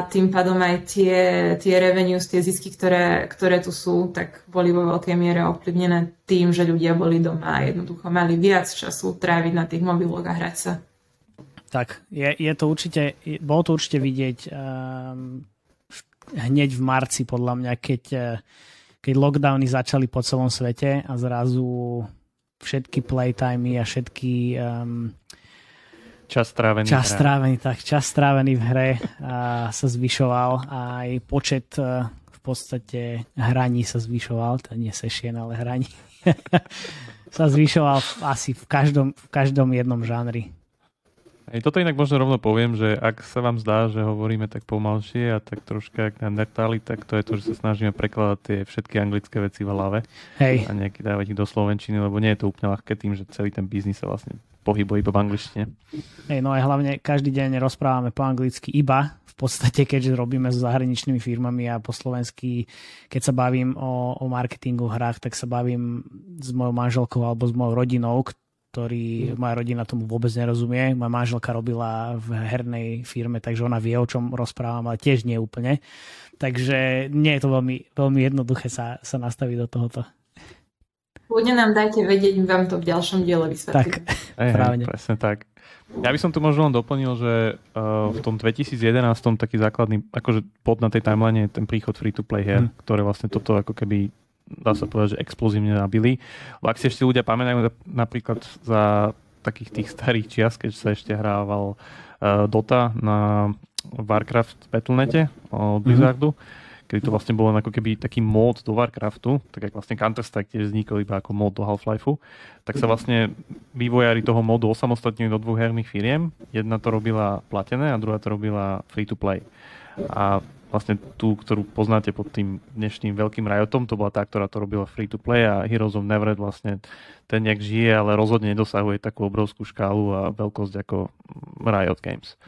tým pádom aj tie, tie revenues, tie zisky, ktoré, ktoré tu sú, tak boli vo veľkej miere ovplyvnené tým, že ľudia boli doma a jednoducho mali viac času tráviť na tých mobiloch a hrať sa. Tak, je, je to určite, bolo to určite vidieť um, hneď v marci, podľa mňa, keď, eh, keď lockdowny začali po celom svete a zrazu všetky playtimey a všetky um, čas strávený, čas strávený, tak, čas strávený v hre a sa zvyšoval a aj počet uh, v podstate hraní sa zvyšoval, to nie sešien, ale hraní sa zvyšoval asi v každom, v každom jednom žánri. Aj toto inak možno rovno poviem, že ak sa vám zdá, že hovoríme tak pomalšie a tak troška jak neandertáli, tak to je to, že sa snažíme prekladať tie všetky anglické veci v hlave Hej. a nejaký dávať ich do slovenčiny, lebo nie je to úplne ľahké tým, že celý ten biznis sa vlastne pohybuje iba v angličtine. Hej, no aj hlavne každý deň rozprávame po anglicky iba, v podstate, keďže robíme so zahraničnými firmami a po slovensky, keď sa bavím o, o marketingu hrách, tak sa bavím s mojou manželkou alebo s mojou rodinou, ktorý moja rodina tomu vôbec nerozumie. Moja manželka robila v hernej firme, takže ona vie, o čom rozprávam, ale tiež nie úplne. Takže nie je to veľmi, veľmi jednoduché sa, sa nastaviť do tohoto. Kľudne nám dajte vedieť, vám to v ďalšom diele Tak, vysvetlím. Hej, presne tak. Ja by som tu možno len doplnil, že uh, v tom 2011 taký základný, akože pod na tej timeline je ten príchod free-to-play hier, hmm. ktoré vlastne toto ako keby dá sa povedať, že explozívne nabili. Ak si ešte ľudia pamätajú napríklad za takých tých starých čias, keď sa ešte hrával uh, Dota na Warcraft Battle.nete od Blizzardu, mm-hmm kedy to vlastne bolo ako keby taký mód do Warcraftu, tak ako vlastne Counter-Strike tiež vznikol iba ako mód do Half-Lifeu, tak sa vlastne vývojári toho módu osamostatnili do dvoch herných firiem. Jedna to robila platené a druhá to robila free-to-play. A vlastne tú, ktorú poznáte pod tým dnešným veľkým Riotom, to bola tá, ktorá to robila free-to-play a Heroes of Neverred vlastne ten nejak žije, ale rozhodne nedosahuje takú obrovskú škálu a veľkosť ako Riot Games.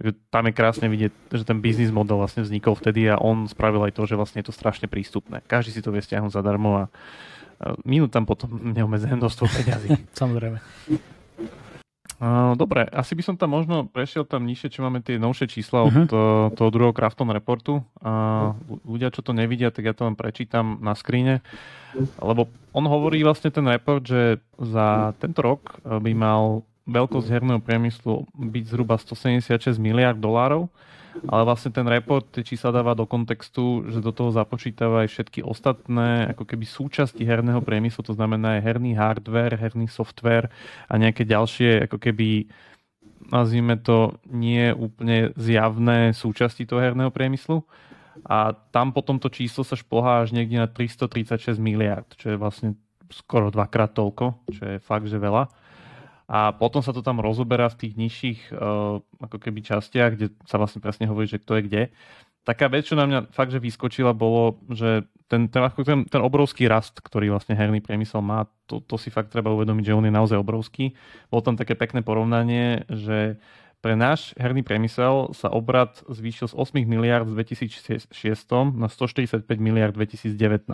Takže tam je krásne vidieť, že ten biznis model vlastne vznikol vtedy a on spravil aj to, že vlastne je to strašne prístupné. Každý si to vie stiahnuť zadarmo a minút tam potom neobmedzené množstvo peňazí. Samozrejme. Dobre, asi by som tam možno prešiel tam nižšie, čo máme tie novšie čísla uh-huh. od mhm. toho druhého Crafton reportu. A ľudia, čo to nevidia, tak ja to len prečítam na skríne. Lebo on hovorí vlastne ten report, že za tento rok by mal veľkosť herného priemyslu byť zhruba 176 miliard dolárov, ale vlastne ten report tie čísla dáva do kontextu, že do toho započítava aj všetky ostatné ako keby súčasti herného priemyslu, to znamená aj herný hardware, herný software a nejaké ďalšie ako keby nazvime to nie úplne zjavné súčasti toho herného priemyslu. A tam potom to číslo sa šplhá až niekde na 336 miliard, čo je vlastne skoro dvakrát toľko, čo je fakt, že veľa a potom sa to tam rozoberá v tých nižších uh, ako keby častiach, kde sa vlastne presne hovorí, že kto je kde. Taká vec, čo na mňa fakt, že vyskočila, bolo, že ten, ten, ten, ten obrovský rast, ktorý vlastne herný priemysel má, to, to si fakt treba uvedomiť, že on je naozaj obrovský. Bolo tam také pekné porovnanie, že pre náš herný priemysel sa obrad zvýšil z 8 miliard v 2006 na 145 miliard v 2019.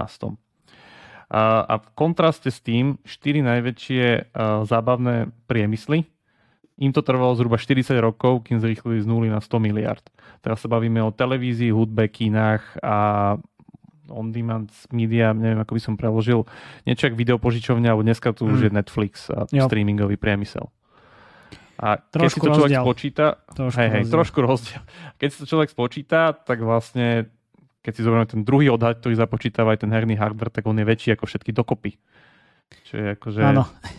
A, a v kontraste s tým, štyri najväčšie uh, zábavné priemysly, im to trvalo zhruba 40 rokov, kým zrýchlili z 0 na 100 miliard. Teraz sa bavíme o televízii, hudbe, kinách a on-demand media, neviem, ako by som preložil, niečo ako videopožičovňa, alebo dneska tu mm. už je Netflix a jo. streamingový priemysel. A trošku keď si to človek rozdiel. spočíta, trošku, hej, hej, trošku rozdiel. Keď si to človek spočíta, tak vlastne keď si zoberieme ten druhý odhad, ktorý započítava aj ten herný hardware, tak on je väčší ako všetky dokopy. Čo je akože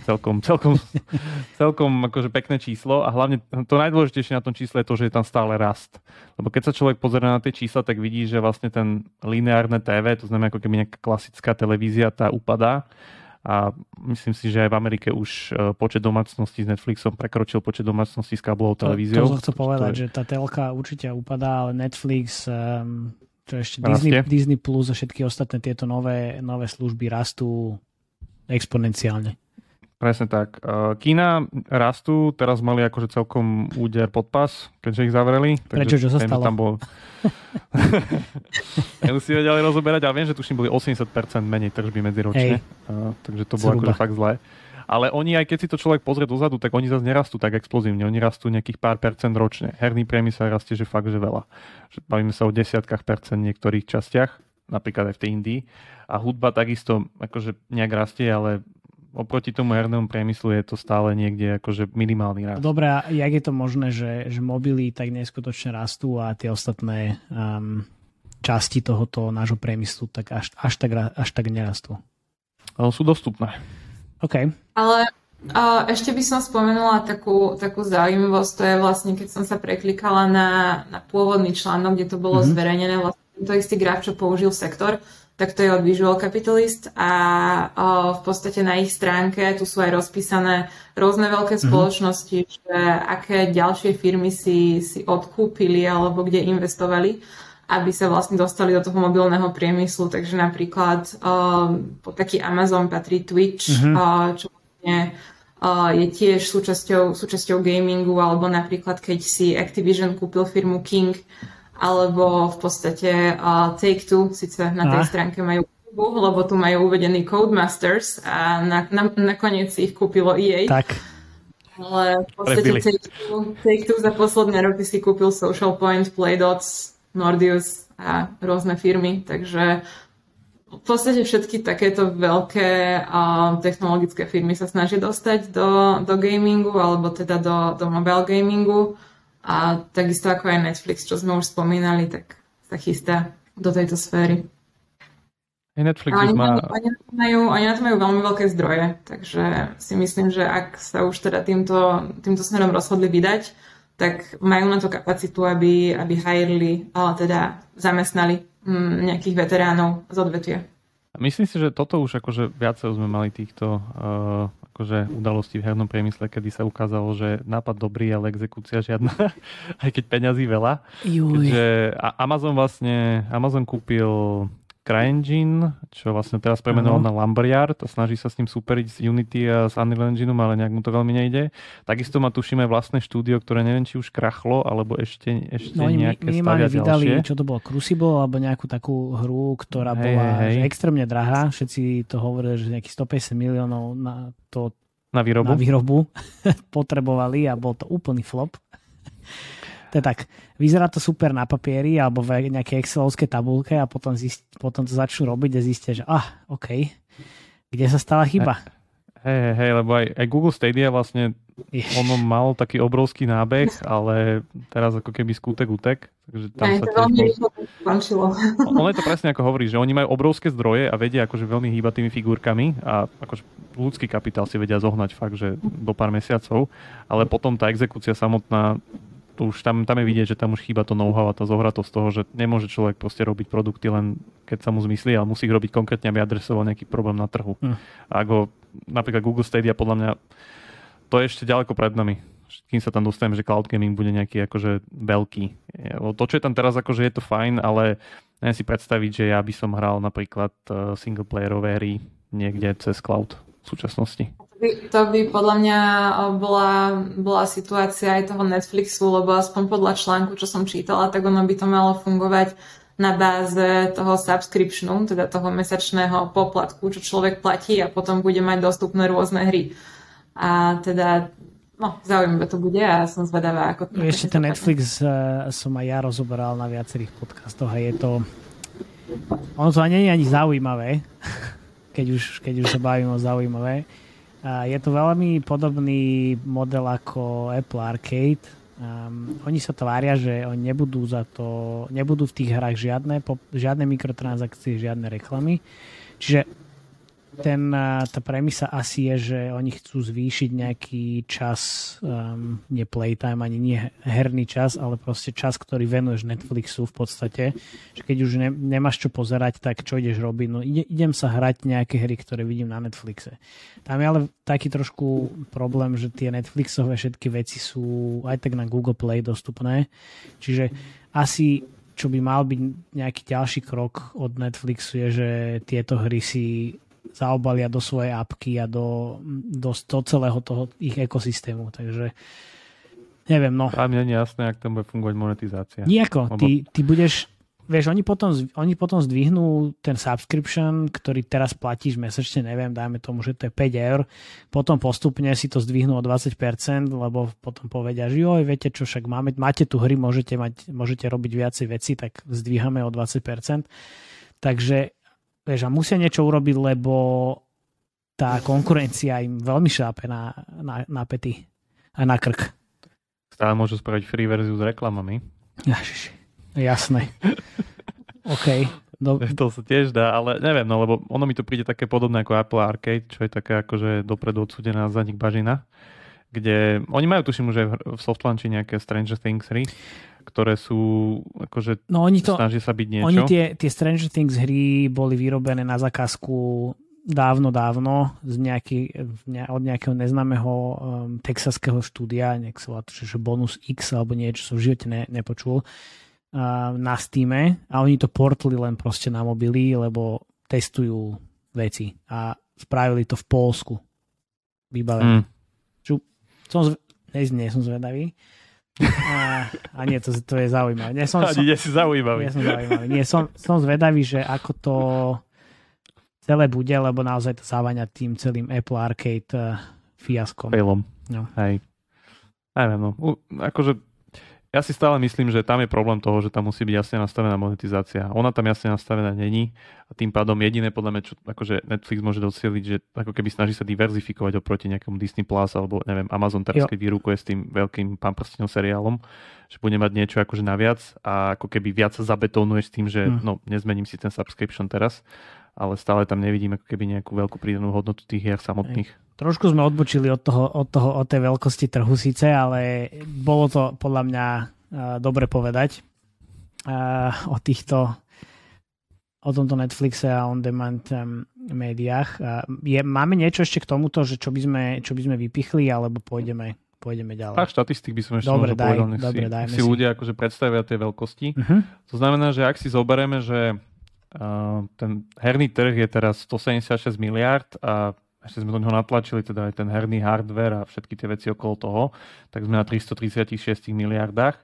celkom, celkom, celkom akože pekné číslo a hlavne to najdôležitejšie na tom čísle je to, že je tam stále rast. Lebo keď sa človek pozrie na tie čísla, tak vidí, že vlastne ten lineárne TV, to znamená ako keby nejaká klasická televízia, tá upadá a myslím si, že aj v Amerike už e, počet domácností s Netflixom prekročil počet domácností s káblovou televíziou. To, to som chcel povedať, je... že tá telka určite upadá, ale Netflix um, čo ešte Disney, Disney Plus a všetky ostatné tieto nové, nové služby rastú exponenciálne. Presne tak. Kína rastú, teraz mali akože celkom úder pod pas, keďže ich zavreli. Prečo, čo sa stalo? Tam bol... Nemusíme ďalej rozoberať, ale viem, že tuším boli 80% menej tržby medziročne. Uh, takže to bolo akože fakt zlé. Ale oni, aj keď si to človek pozrie dozadu, tak oni zase nerastú tak explozívne. Oni rastú nejakých pár percent ročne. Herný priemysel rastie, že fakt, že veľa. Že bavíme sa o desiatkách percent v niektorých častiach, napríklad aj v tej Indii. A hudba takisto akože nejak rastie, ale oproti tomu hernému priemyslu je to stále niekde akože minimálny rast. Dobre, a jak je to možné, že, že mobily tak neskutočne rastú a tie ostatné um, časti tohoto nášho priemyslu tak až, až, tak, až tak nerastú? Sú dostupné. OK. Ale uh, ešte by som spomenula takú, takú zaujímavosť, to je vlastne, keď som sa preklikala na, na pôvodný článok, kde to bolo mm-hmm. zverejnené, vlastne to istý graf, čo použil sektor, tak to je od Visual Capitalist a uh, v podstate na ich stránke tu sú aj rozpísané rôzne veľké mm-hmm. spoločnosti, že aké ďalšie firmy si, si odkúpili alebo kde investovali aby sa vlastne dostali do toho mobilného priemyslu. Takže napríklad uh, taký Amazon patrí Twitch, mm-hmm. uh, čo vlastne uh, je tiež súčasťou, súčasťou gamingu, alebo napríklad keď si Activision kúpil firmu King, alebo v podstate uh, Take-Two, síce na tej ah. stránke majú lebo tu majú uvedený Codemasters a na, na, nakoniec ich kúpilo EA. Tak. Ale v podstate Take-Two, Take-Two za posledné roky si kúpil Social Point, Playdots, Nordius a rôzne firmy, takže v podstate všetky takéto veľké uh, technologické firmy sa snažia dostať do, do gamingu alebo teda do, do mobile gamingu a takisto ako aj Netflix, čo sme už spomínali, tak sa chystá do tejto sféry. Aj Netflix oni, má... oni, majú, oni na to majú veľmi veľké zdroje, takže si myslím, že ak sa už teda týmto, týmto smerom rozhodli vydať, tak majú na to kapacitu, aby, aby hajrli, ale teda zamestnali Mm, nejakých veteránov z odvetvia. Myslím si, že toto už akože viacej sme mali týchto uh, akože udalostí v hernom priemysle, kedy sa ukázalo, že nápad dobrý, ale exekúcia žiadna, aj keď peňazí veľa. Juj. Keďže Amazon vlastne, Amazon kúpil CryEngine, čo vlastne teraz premenoval uh-huh. na Lumberyard a snaží sa s ním superiť s Unity a s Unreal Engineom, ale nejak mu to veľmi nejde. Takisto má tušíme vlastné štúdio, ktoré neviem, či už krachlo, alebo ešte, ešte no, nejaké stavia vydali, ďalšie. čo to bolo, Crucible, alebo nejakú takú hru, ktorá hej, bola hej. extrémne drahá. Všetci to hovorili, že nejakých 150 miliónov na to na výrobu, na výrobu potrebovali a bol to úplný flop. To je tak, vyzerá to super na papieri alebo v nejakej excelovskej tabulke a potom, zist, potom to začnú robiť a zistia, že ah, OK, kde sa stala chyba. Hej, hej, hej, lebo aj, aj Google Stadia vlastne Jež. ono mal taký obrovský nábeh, ale teraz ako keby skutek utek. Takže tam aj, sa to veľmi rýchlo skončilo. Ono je to presne ako hovorí, že oni majú obrovské zdroje a vedia akože veľmi hýbať tými figurkami a akože ľudský kapitál si vedia zohnať fakt, že do pár mesiacov, ale potom tá exekúcia samotná to už tam, tam je vidieť, že tam už chýba to know-how a tá zohratosť toho, že nemôže človek proste robiť produkty len keď sa mu zmyslí, ale musí ich robiť konkrétne, aby adresoval nejaký problém na trhu. Mm. A ako napríklad Google Stadia podľa mňa to je ešte ďaleko pred nami. Kým sa tam dostaneme, že cloud gaming bude nejaký akože veľký. To, čo je tam teraz, akože je to fajn, ale neviem si predstaviť, že ja by som hral napríklad eh, single playerové hry niekde cez cloud v súčasnosti to by podľa mňa bola, bola situácia aj toho Netflixu, lebo aspoň podľa článku, čo som čítala, tak ono by to malo fungovať na báze toho subscriptionu, teda toho mesačného poplatku, čo človek platí a potom bude mať dostupné rôzne hry. A teda No, zaujímavé to bude a som zvedavá, ako to Ešte ten Netflix uh, som aj ja rozoberal na viacerých podcastoch a je to... Ono to nie je ani zaujímavé, keď už, keď už sa bavím o zaujímavé. Je to veľmi podobný model ako Apple Arcade. Um, oni sa tvária, že oni nebudú za to, nebudú v tých hrách žiadne, žiadne mikrotransakcie, žiadne reklamy. Čiže ten, tá premisa asi je, že oni chcú zvýšiť nejaký čas, um, nie playtime, ani nie herný čas, ale proste čas, ktorý venuješ Netflixu v podstate. Že keď už ne, nemáš čo pozerať, tak čo ideš robiť? No ide, idem sa hrať nejaké hry, ktoré vidím na Netflixe. Tam je ale taký trošku problém, že tie Netflixové všetky veci sú aj tak na Google Play dostupné. Čiže asi čo by mal byť nejaký ďalší krok od Netflixu je, že tieto hry si zaobalia do svojej apky a do, do, do celého toho ich ekosystému. Takže neviem, no. A mne nie je jasné, ak tam bude fungovať monetizácia. Nijako. Lebo... Ty, ty budeš, vieš, oni potom, oni potom zdvihnú ten subscription, ktorý teraz platíš mesačne, neviem, dajme tomu, že to je 5 eur, potom postupne si to zdvihnú o 20%, lebo potom povedia, že joj, viete čo, však máme, máte tu hry, môžete, mať, môžete robiť viacej veci, tak zdvíhame o 20%. Takže vieš, a musia niečo urobiť, lebo tá konkurencia im veľmi šápe na, na, na pety a na krk. Stále môžu spraviť free verziu s reklamami. Jažiš, jasné. OK. Do... To sa tiež dá, ale neviem, no lebo ono mi to príde také podobné ako Apple Arcade, čo je také akože dopredu odsudená za nich bažina, kde oni majú tuším aj v softlaunchi nejaké Stranger Things hry, ktoré sú, akože no, oni to, snažia sa byť niečo. Oni tie, tie Stranger Things hry boli vyrobené na zakázku dávno, dávno z nejaký, od nejakého neznámeho um, texaského štúdia, nech sa volá že Bonus X alebo niečo, som v živote ne, nepočul, uh, na Steam a oni to portli len proste na mobily, lebo testujú veci a spravili to v Polsku. Vybavené. Mm. Som, zv... nie, nie som zvedavý. A, a nie, to, to je zaujímavé. Nie som, som, nie si zaujímavý. Nie som zaujímavý. Nie, som, som zvedavý, že ako to celé bude, lebo naozaj to závaňa tým celým Apple Arcade uh, fiaskom. Failom. No. Hej. Neviem, no. U, akože ja si stále myslím, že tam je problém toho, že tam musí byť jasne nastavená monetizácia. Ona tam jasne nastavená není a tým pádom jediné podľa mňa, čo akože Netflix môže docieliť, že ako keby snaží sa diverzifikovať oproti nejakému Disney Plus alebo neviem, Amazon teraz, keď vyrúkuje s tým veľkým pamprstenom seriálom, že bude mať niečo akože naviac a ako keby viac sa zabetónuje s tým, že hmm. no, nezmením si ten subscription teraz, ale stále tam nevidím ako keby nejakú veľkú prídanú hodnotu tých hier samotných. Trošku sme odbočili od toho, od toho, od tej veľkosti trhu síce, ale bolo to podľa mňa uh, dobre povedať uh, o týchto o tomto Netflixe a on-demand médiách. Uh, je, máme niečo ešte k tomuto, že čo by sme, čo by sme vypichli, alebo pôjdeme, pôjdeme ďalej? Pár štatistik by som ešte dobre, daj, povedal, nech dobre, si, si, si ľudia akože predstavia tie veľkosti. Uh-huh. To znamená, že ak si zoberieme, že ten herný trh je teraz 176 miliard a ešte sme do neho natlačili teda aj ten herný hardware a všetky tie veci okolo toho, tak sme na 336 miliardách.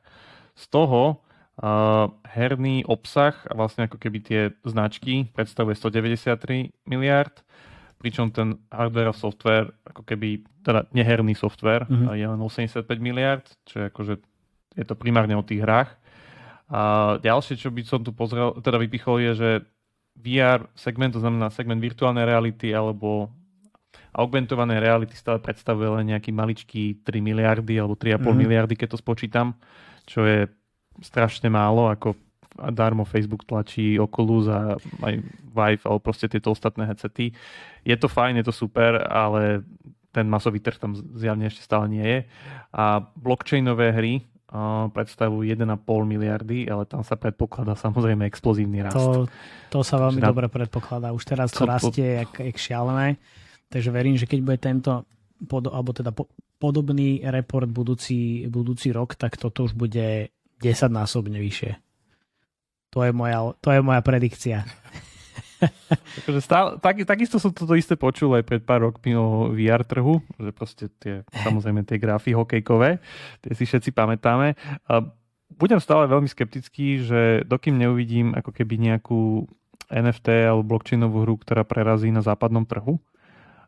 Z toho uh, herný obsah a vlastne ako keby tie značky predstavuje 193 miliard, pričom ten hardware a software, ako keby, teda neherný software, mm-hmm. je len 85 miliard, čo je akože, je to primárne o tých hrách. A ďalšie, čo by som tu pozrel, teda vypichol, je, že VR segment, to znamená segment virtuálnej reality alebo augmentované reality stále predstavuje len nejaký maličký 3 miliardy alebo 3,5 mm-hmm. miliardy, keď to spočítam, čo je strašne málo, ako darmo Facebook tlačí Oculus a aj Vive alebo proste tieto ostatné headsety. Je to fajn, je to super, ale ten masový trh tam zjavne ešte stále nie je. A blockchainové hry predstavujú 1,5 miliardy, ale tam sa predpokladá samozrejme explozívny rast. To, to sa veľmi na... dobre predpokladá. Už teraz to, to rastie jak, jak šialené. Takže verím, že keď bude tento pod, alebo teda po, podobný report budúci, budúci rok, tak toto už bude 10 násobne vyššie. To je moja, to je moja predikcia. Takže stále, tak, takisto som toto isté počul aj pred pár rokmi o VR trhu, že proste tie, samozrejme tie grafy hokejkové, tie si všetci pamätáme. A budem stále veľmi skeptický, že dokým neuvidím ako keby nejakú NFT alebo blockchainovú hru, ktorá prerazí na západnom trhu,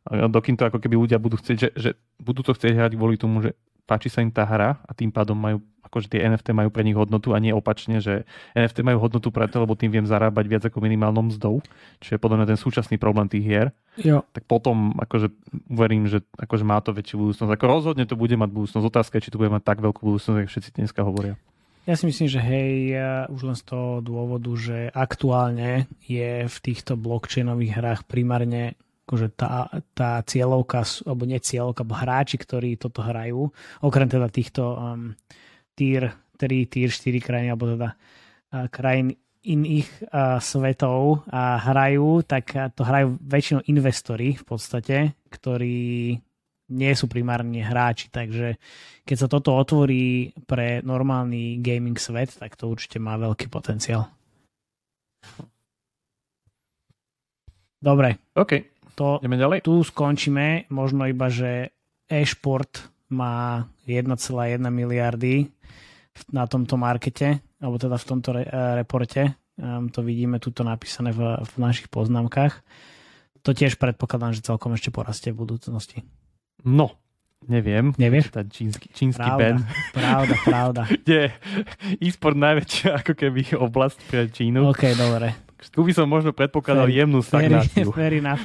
dokým to ako keby ľudia budú chcieť, že, že budú to chcieť hrať kvôli tomu, že páči sa im tá hra a tým pádom majú, akože tie NFT majú pre nich hodnotu a nie opačne, že NFT majú hodnotu preto, lebo tým viem zarábať viac ako minimálnou mzdou, čo je podľa mňa ten súčasný problém tých hier. Jo. Tak potom akože verím, že akože má to väčšiu budúcnosť. Ako rozhodne to bude mať budúcnosť. Otázka je, či to bude mať tak veľkú budúcnosť, ako všetci dneska hovoria. Ja si myslím, že hej, už len z toho dôvodu, že aktuálne je v týchto blockchainových hrách primárne akože tá, tá cieľovka, alebo nie cieľovka, alebo hráči, ktorí toto hrajú, okrem teda týchto um, tier 3, tier 4 krajín, alebo teda krajín iných svetov a hrajú, tak to hrajú väčšinou investori v podstate, ktorí nie sú primárne hráči, takže keď sa toto otvorí pre normálny gaming svet, tak to určite má veľký potenciál. Dobre. OK to Ideme ďalej? tu skončíme. Možno iba, že e-šport má 1,1 miliardy na tomto markete, alebo teda v tomto re, eh, reporte. Um, to vidíme tuto napísané v, v našich poznámkach. To tiež predpokladám, že celkom ešte porastie v budúcnosti. No, neviem. Nevieš? Tá čínsky, čínsky pravda, ben. Pravda, pravda. Kde e-sport najväčšia ako keby oblasť pre Čínu. OK, dobre. Tu by som možno predpokladal fair, jemnú stagnáciu. Fair, fair enough.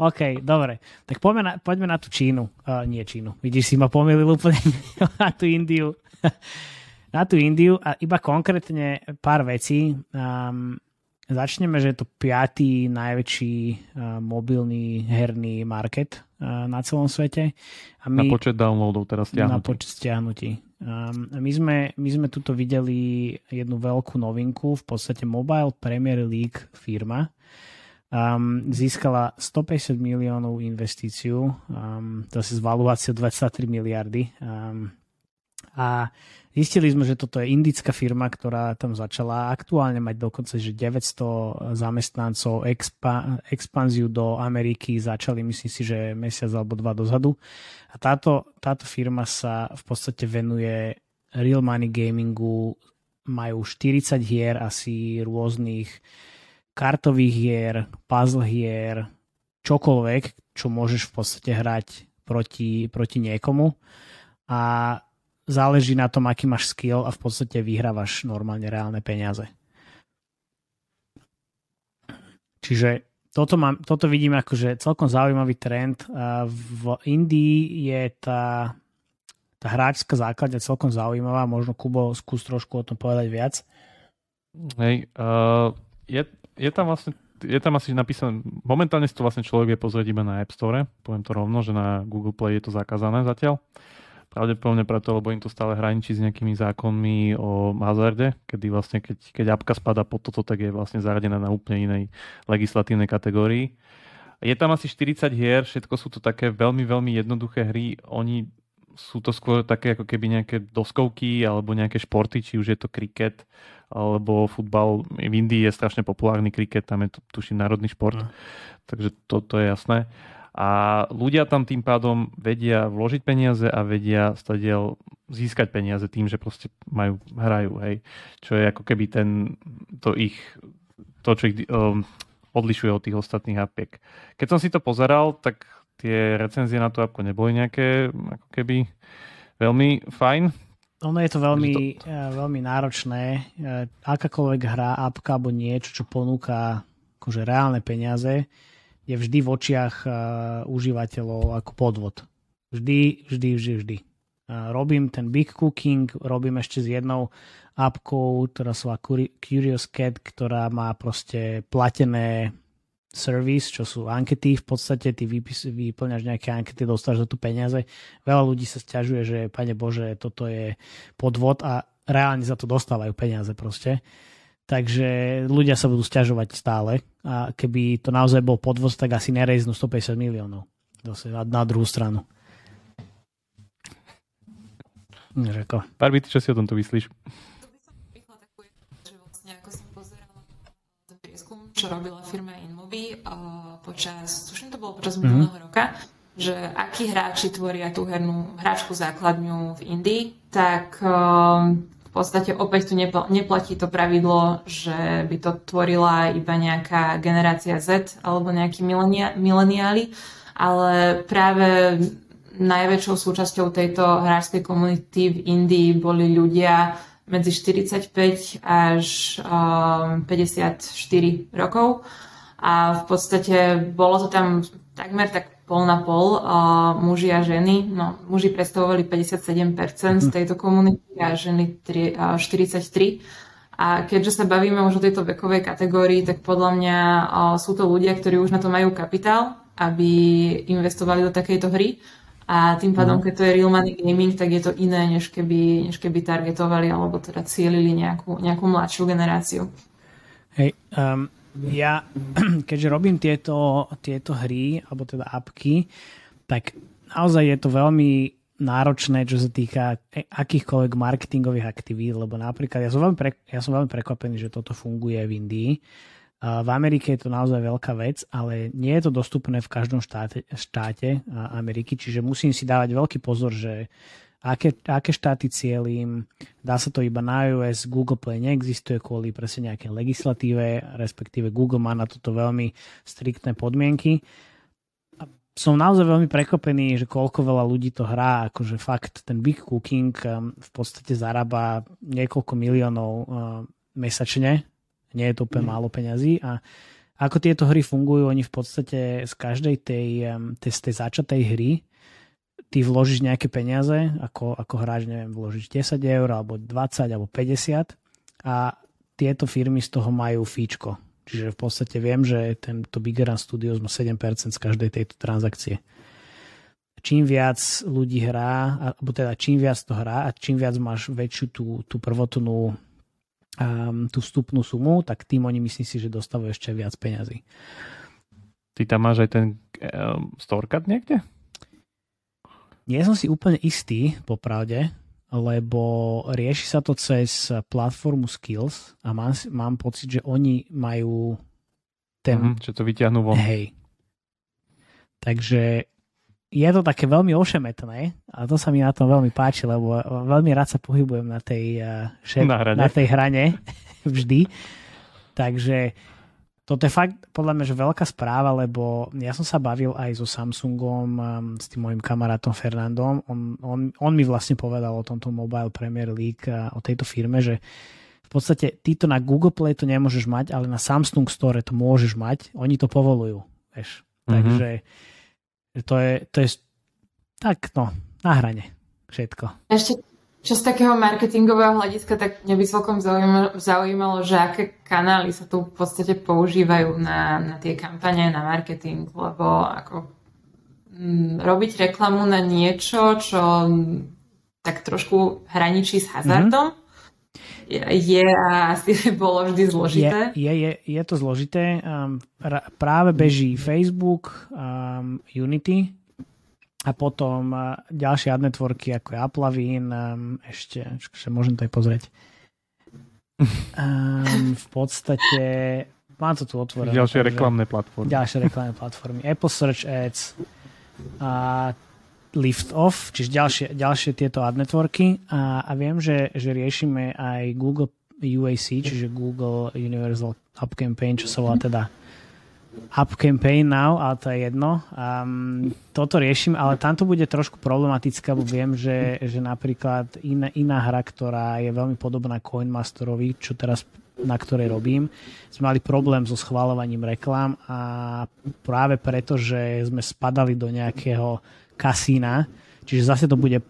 OK, dobre. Tak poďme na, poďme na tú Čínu. Uh, nie Čínu. Vidíš, si ma pomýlil úplne na tú Indiu. na tú Indiu a iba konkrétne pár vecí. Um, začneme, že je to piatý najväčší uh, mobilný herný market uh, na celom svete. A my, na počet downloadov teraz stiahnutí. Na počet stiahnutí. Um, my, sme, my sme tuto videli jednu veľkú novinku, v podstate Mobile Premier League firma um, získala 150 miliónov investíciu, um, to si z valuáciou 23 miliardy. Um, a Zistili sme, že toto je indická firma, ktorá tam začala aktuálne mať dokonca že 900 zamestnancov, expa, expanziu do Ameriky začali, myslím si, že mesiac alebo dva dozadu. A táto, táto firma sa v podstate venuje real money gamingu, majú 40 hier asi rôznych kartových hier, puzzle hier, čokoľvek, čo môžeš v podstate hrať proti, proti niekomu a záleží na tom, aký máš skill a v podstate vyhrávaš normálne reálne peniaze. Čiže toto, mám, toto vidím ako, že celkom zaujímavý trend. V Indii je tá, tá hráčska základňa celkom zaujímavá. Možno Kubo skús trošku o tom povedať viac. Hej, uh, je, je tam vlastne je tam asi napísané, momentálne si to vlastne človek vie pozrieť iba na App Store, poviem to rovno, že na Google Play je to zakázané zatiaľ. Pravdepodobne preto, lebo im to stále hraničí s nejakými zákonmi o hazarde, kedy vlastne keď, keď apka spada pod toto, tak je vlastne zaradená na úplne inej legislatívnej kategórii. Je tam asi 40 hier, všetko sú to také veľmi, veľmi jednoduché hry. Oni sú to skôr také ako keby nejaké doskovky alebo nejaké športy, či už je to kriket alebo futbal. V Indii je strašne populárny kriket, tam je to tuším národný šport, no. takže toto to je jasné. A ľudia tam tým pádom vedia vložiť peniaze a vedia stadiel získať peniaze tým, že proste majú, hrajú, hej. Čo je ako keby ten, to ich, to, čo ich um, odlišuje od tých ostatných apiek. Keď som si to pozeral, tak tie recenzie na to apko neboli nejaké ako keby veľmi fajn. Ono je to veľmi, to... Eh, veľmi náročné. Eh, akákoľvek hra, apka alebo niečo, čo ponúka akože reálne peniaze, je vždy v očiach uh, užívateľov ako podvod. Vždy, vždy, vždy, vždy. Robím ten big cooking, robím ešte s jednou appkou, ktorá sa Curious Cat, ktorá má proste platené service, čo sú ankety, v podstate ty vypis, vyplňaš nejaké ankety, dostáš za tu peniaze. Veľa ľudí sa stiažuje, že pane Bože, toto je podvod a reálne za to dostávajú peniaze proste. Takže ľudia sa budú stiažovať stále a keby to naozaj bol podvoz, tak asi nerejznú 150 miliónov Zase na, na druhú stranu. Řeko. Barbi, ty čo si o tomto myslíš? čo robila firma Inmobi uh, počas, tuším to bolo počas mm-hmm. minulého roka, že akí hráči tvoria tú hernú hráčku základňu v Indii, tak uh, v podstate opäť tu neplatí to pravidlo, že by to tvorila iba nejaká generácia Z alebo nejakí mileniáli, ale práve najväčšou súčasťou tejto hráčskej komunity v Indii boli ľudia medzi 45 až um, 54 rokov a v podstate bolo to tam takmer tak pol na pol, uh, muži a ženy. No, muži predstavovali 57% z mhm. tejto komunity a ženy 3, uh, 43%. A keďže sa bavíme už o tejto vekovej kategórii, tak podľa mňa uh, sú to ľudia, ktorí už na to majú kapitál, aby investovali do takejto hry. A tým pádom, no. keď to je real money gaming, tak je to iné, než keby, než keby targetovali alebo teda cielili nejakú, nejakú mladšiu generáciu. Hej, um, ja, keďže robím tieto, tieto hry, alebo teda apky, tak naozaj je to veľmi náročné, čo sa týka akýchkoľvek marketingových aktivít, lebo napríklad ja som veľmi, pre, ja som veľmi prekvapený, že toto funguje v Indii. V Amerike je to naozaj veľká vec, ale nie je to dostupné v každom štáte, štáte Ameriky, čiže musím si dávať veľký pozor, že aké, aké štáty cieľim. Dá sa to iba na iOS, Google Play neexistuje kvôli presne nejaké legislatíve, respektíve Google má na toto veľmi striktné podmienky. A som naozaj veľmi prekvapený, že koľko veľa ľudí to hrá, akože fakt ten Big Cooking um, v podstate zarába niekoľko miliónov uh, mesačne, nie je to úplne mm. málo peňazí a ako tieto hry fungujú, oni v podstate z každej tej, um, tej, tej začatej hry ty vložíš nejaké peniaze, ako, ako hráč, neviem, vložíš 10 eur, alebo 20, alebo 50 a tieto firmy z toho majú fíčko. Čiže v podstate viem, že tento Bigger Run Studios má 7% z každej tejto transakcie. Čím viac ľudí hrá, alebo teda čím viac to hrá a čím viac máš väčšiu tú, tú prvotnú um, tú vstupnú sumu, tak tým oni myslím si, že dostávajú ešte viac peňazí. Ty tam máš aj ten um, storecard niekde? Nie som si úplne istý, popravde, lebo rieši sa to cez platformu Skills a mám, mám pocit, že oni majú ten... Mm, že to vyťahnú von. Hej. Takže je to také veľmi ošemetné a to sa mi na tom veľmi páči, lebo veľmi rád sa pohybujem na tej, uh, šep, na, na tej hrane vždy. Takže toto je fakt podľa mňa, že veľká správa, lebo ja som sa bavil aj so Samsungom, um, s tým mojim kamarátom Fernandom. On, on, on mi vlastne povedal o tomto Mobile Premier League, o tejto firme, že v podstate ty to na Google Play to nemôžeš mať, ale na Samsung Store to môžeš mať. Oni to povolujú. Vieš. Mm-hmm. Takže to je, to je tak no, na hrane všetko. Ešte čo z takého marketingového hľadiska, tak mňa by celkom zaujímalo, zaujímalo, že aké kanály sa tu v podstate používajú na, na tie kampane, na marketing, lebo ako m, mm, robiť reklamu na niečo, čo tak trošku hraničí s hazardom, mm-hmm. je, je a asi bolo vždy zložité. Je, je, je, je to zložité. Um, práve beží Facebook, um, Unity, a potom ďalšie ad networky ako je Aplavin, um, ešte, ešte môžem to aj pozrieť. Um, v podstate mám to tu otvorené. Ďalšie reklamné platformy. Ďalšie reklamné platformy. Apple Search Ads a Lift Off, čiže ďalšie, ďalšie tieto ad networky a, a viem, že, že riešime aj Google UAC, čiže Google Universal App Campaign, čo sa volá teda Up Campaign Now, ale to je jedno. Um, toto riešim, ale tam to bude trošku problematické, lebo viem, že, že napríklad iná, iná hra, ktorá je veľmi podobná Coinmasterovi, čo teraz na ktorej robím, sme mali problém so schvalovaním reklám a práve preto, že sme spadali do nejakého kasína, čiže zase to bude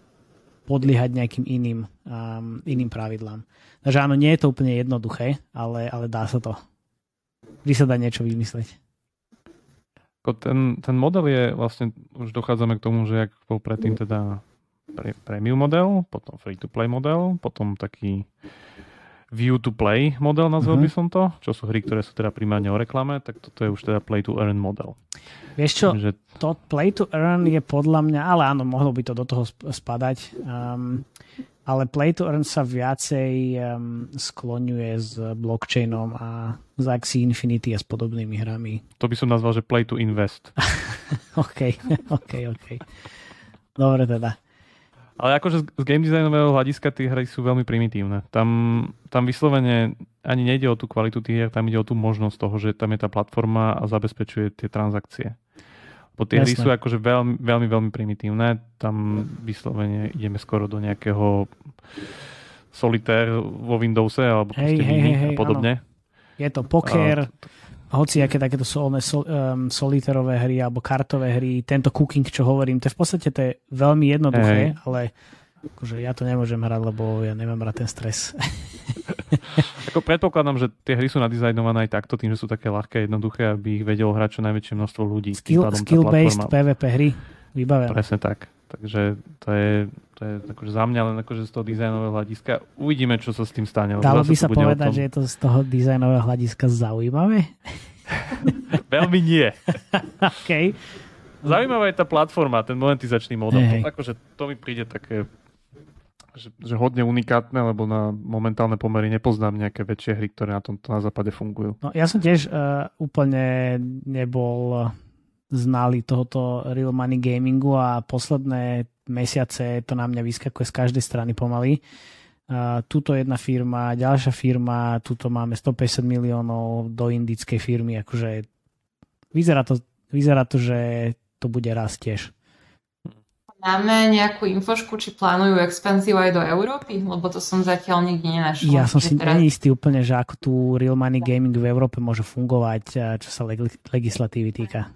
podliehať nejakým iným, um, iným pravidlám. Takže áno, nie je to úplne jednoduché, ale, ale dá sa to. Vždy sa dá niečo vymyslieť. Ten, ten model je vlastne, už dochádzame k tomu, že ak bol predtým teda pre, premium model, potom free to play model, potom taký view to play model, nazval uh-huh. by som to, čo sú hry, ktoré sú teda primárne o reklame, tak toto je už teda play to earn model. Vieš čo, že... to play to earn je podľa mňa, ale áno, mohlo by to do toho spadať. Um, ale Play to Earn sa viacej um, skloňuje s blockchainom a z Axie Infinity a s podobnými hrami. To by som nazval, že Play to Invest. OK, OK, OK. Dobre teda. Ale akože z game designového hľadiska tie hry sú veľmi primitívne. Tam, tam vyslovene ani nejde o tú kvalitu tých hier, tam ide o tú možnosť toho, že tam je tá platforma a zabezpečuje tie transakcie. Bo tie hry sú akože veľmi, veľmi, veľmi primitívne. Tam vyslovene ideme skoro do nejakého solitér vo Windowse alebo hej, hej, hej, a podobne. Áno. Je to poker, a... hoci aké takéto solné sol, um, solitérové hry alebo kartové hry, tento cooking, čo hovorím, to je v podstate to je veľmi jednoduché, hey. ale akože ja to nemôžem hrať, lebo ja nemám rád ten stres. Ako predpokladám, že tie hry sú nadizajnované aj takto, tým, že sú také ľahké, jednoduché, aby ich vedelo hrať čo najväčšie množstvo ľudí. Skill, skill-based PvP hry, vybavené. Presne tak. Takže to je, to je akože za mňa len akože z toho dizajnového hľadiska. Uvidíme, čo sa s tým stane. Dalo by sa povedať, tom... že je to z toho dizajnového hľadiska zaujímavé? Veľmi nie. okay. Zaujímavá je tá platforma, ten monetizačný model. Hey. Akože to mi príde také že, že hodne unikátne, lebo na momentálne pomery nepoznám nejaké väčšie hry, ktoré na tomto na západe fungujú. No, ja som tiež uh, úplne nebol znali tohoto real money gamingu a posledné mesiace to na mňa vyskakuje z každej strany pomaly. Uh, tuto jedna firma, ďalšia firma, tuto máme 150 miliónov do indickej firmy, akože vyzerá to, vyzerá to, že to bude raz tiež. Máme nejakú infošku, či plánujú expanziu aj do Európy? Lebo to som zatiaľ nikde nenašla. Ja som si teraz... neistý úplne, že ako tu real money gaming v Európe môže fungovať, čo sa leg- legislatívy týka.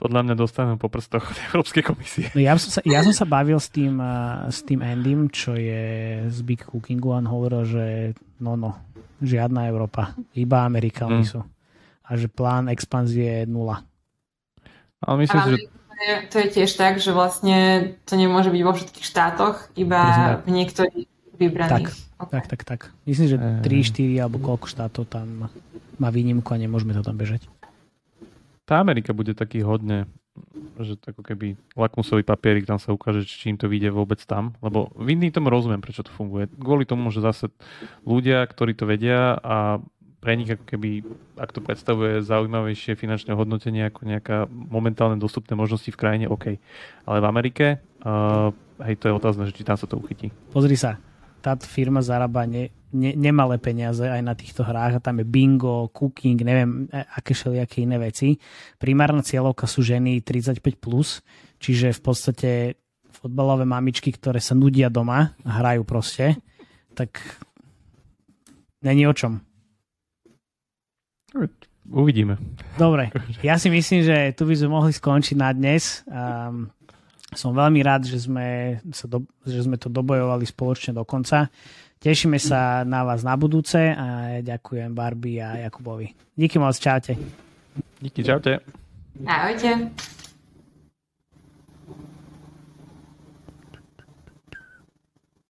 Podľa mňa dostanú po prstoch od Európskej komisie. No ja, som sa, ja som sa bavil s tým, s tým Andym, čo je z Big Cookingu, on hovoril, že no no, žiadna Európa, iba Amerika mm. sú. A že plán expanzie je nula. Ale myslím si, že to je tiež tak, že vlastne to nemôže byť vo všetkých štátoch, iba v niektorých vybraných. Tak, okay. tak, tak, tak. Myslím, že 3, 4 alebo koľko štátov tam má výnimku a nemôžeme to tam bežať. Tá Amerika bude taký hodne že ako keby lakmusový papierik, tam sa ukáže, či im to vyjde vôbec tam. Lebo v Indii tomu rozumiem, prečo to funguje. Kvôli tomu, že zase ľudia, ktorí to vedia a pre nich ako keby, ak to predstavuje zaujímavejšie finančné hodnotenie ako nejaká momentálne dostupné možnosti v krajine, OK. Ale v Amerike, uh, hej, to je otázne, že či tam sa to uchytí. Pozri sa, táto firma zarába ne, ne, nemalé peniaze aj na týchto hrách a tam je bingo, cooking, neviem, e, aké všelijaké iné veci. Primárna cieľovka sú ženy 35+, plus, čiže v podstate fotbalové mamičky, ktoré sa nudia doma a hrajú proste, tak není o čom. Uvidíme. Dobre, ja si myslím, že tu by sme mohli skončiť na dnes. Um, som veľmi rád, že sme, sa do, že sme to dobojovali spoločne do konca. Tešíme sa na vás na budúce a ďakujem Barbie a Jakubovi. Díky moc, čaute. Díky, čaute. Ahojte.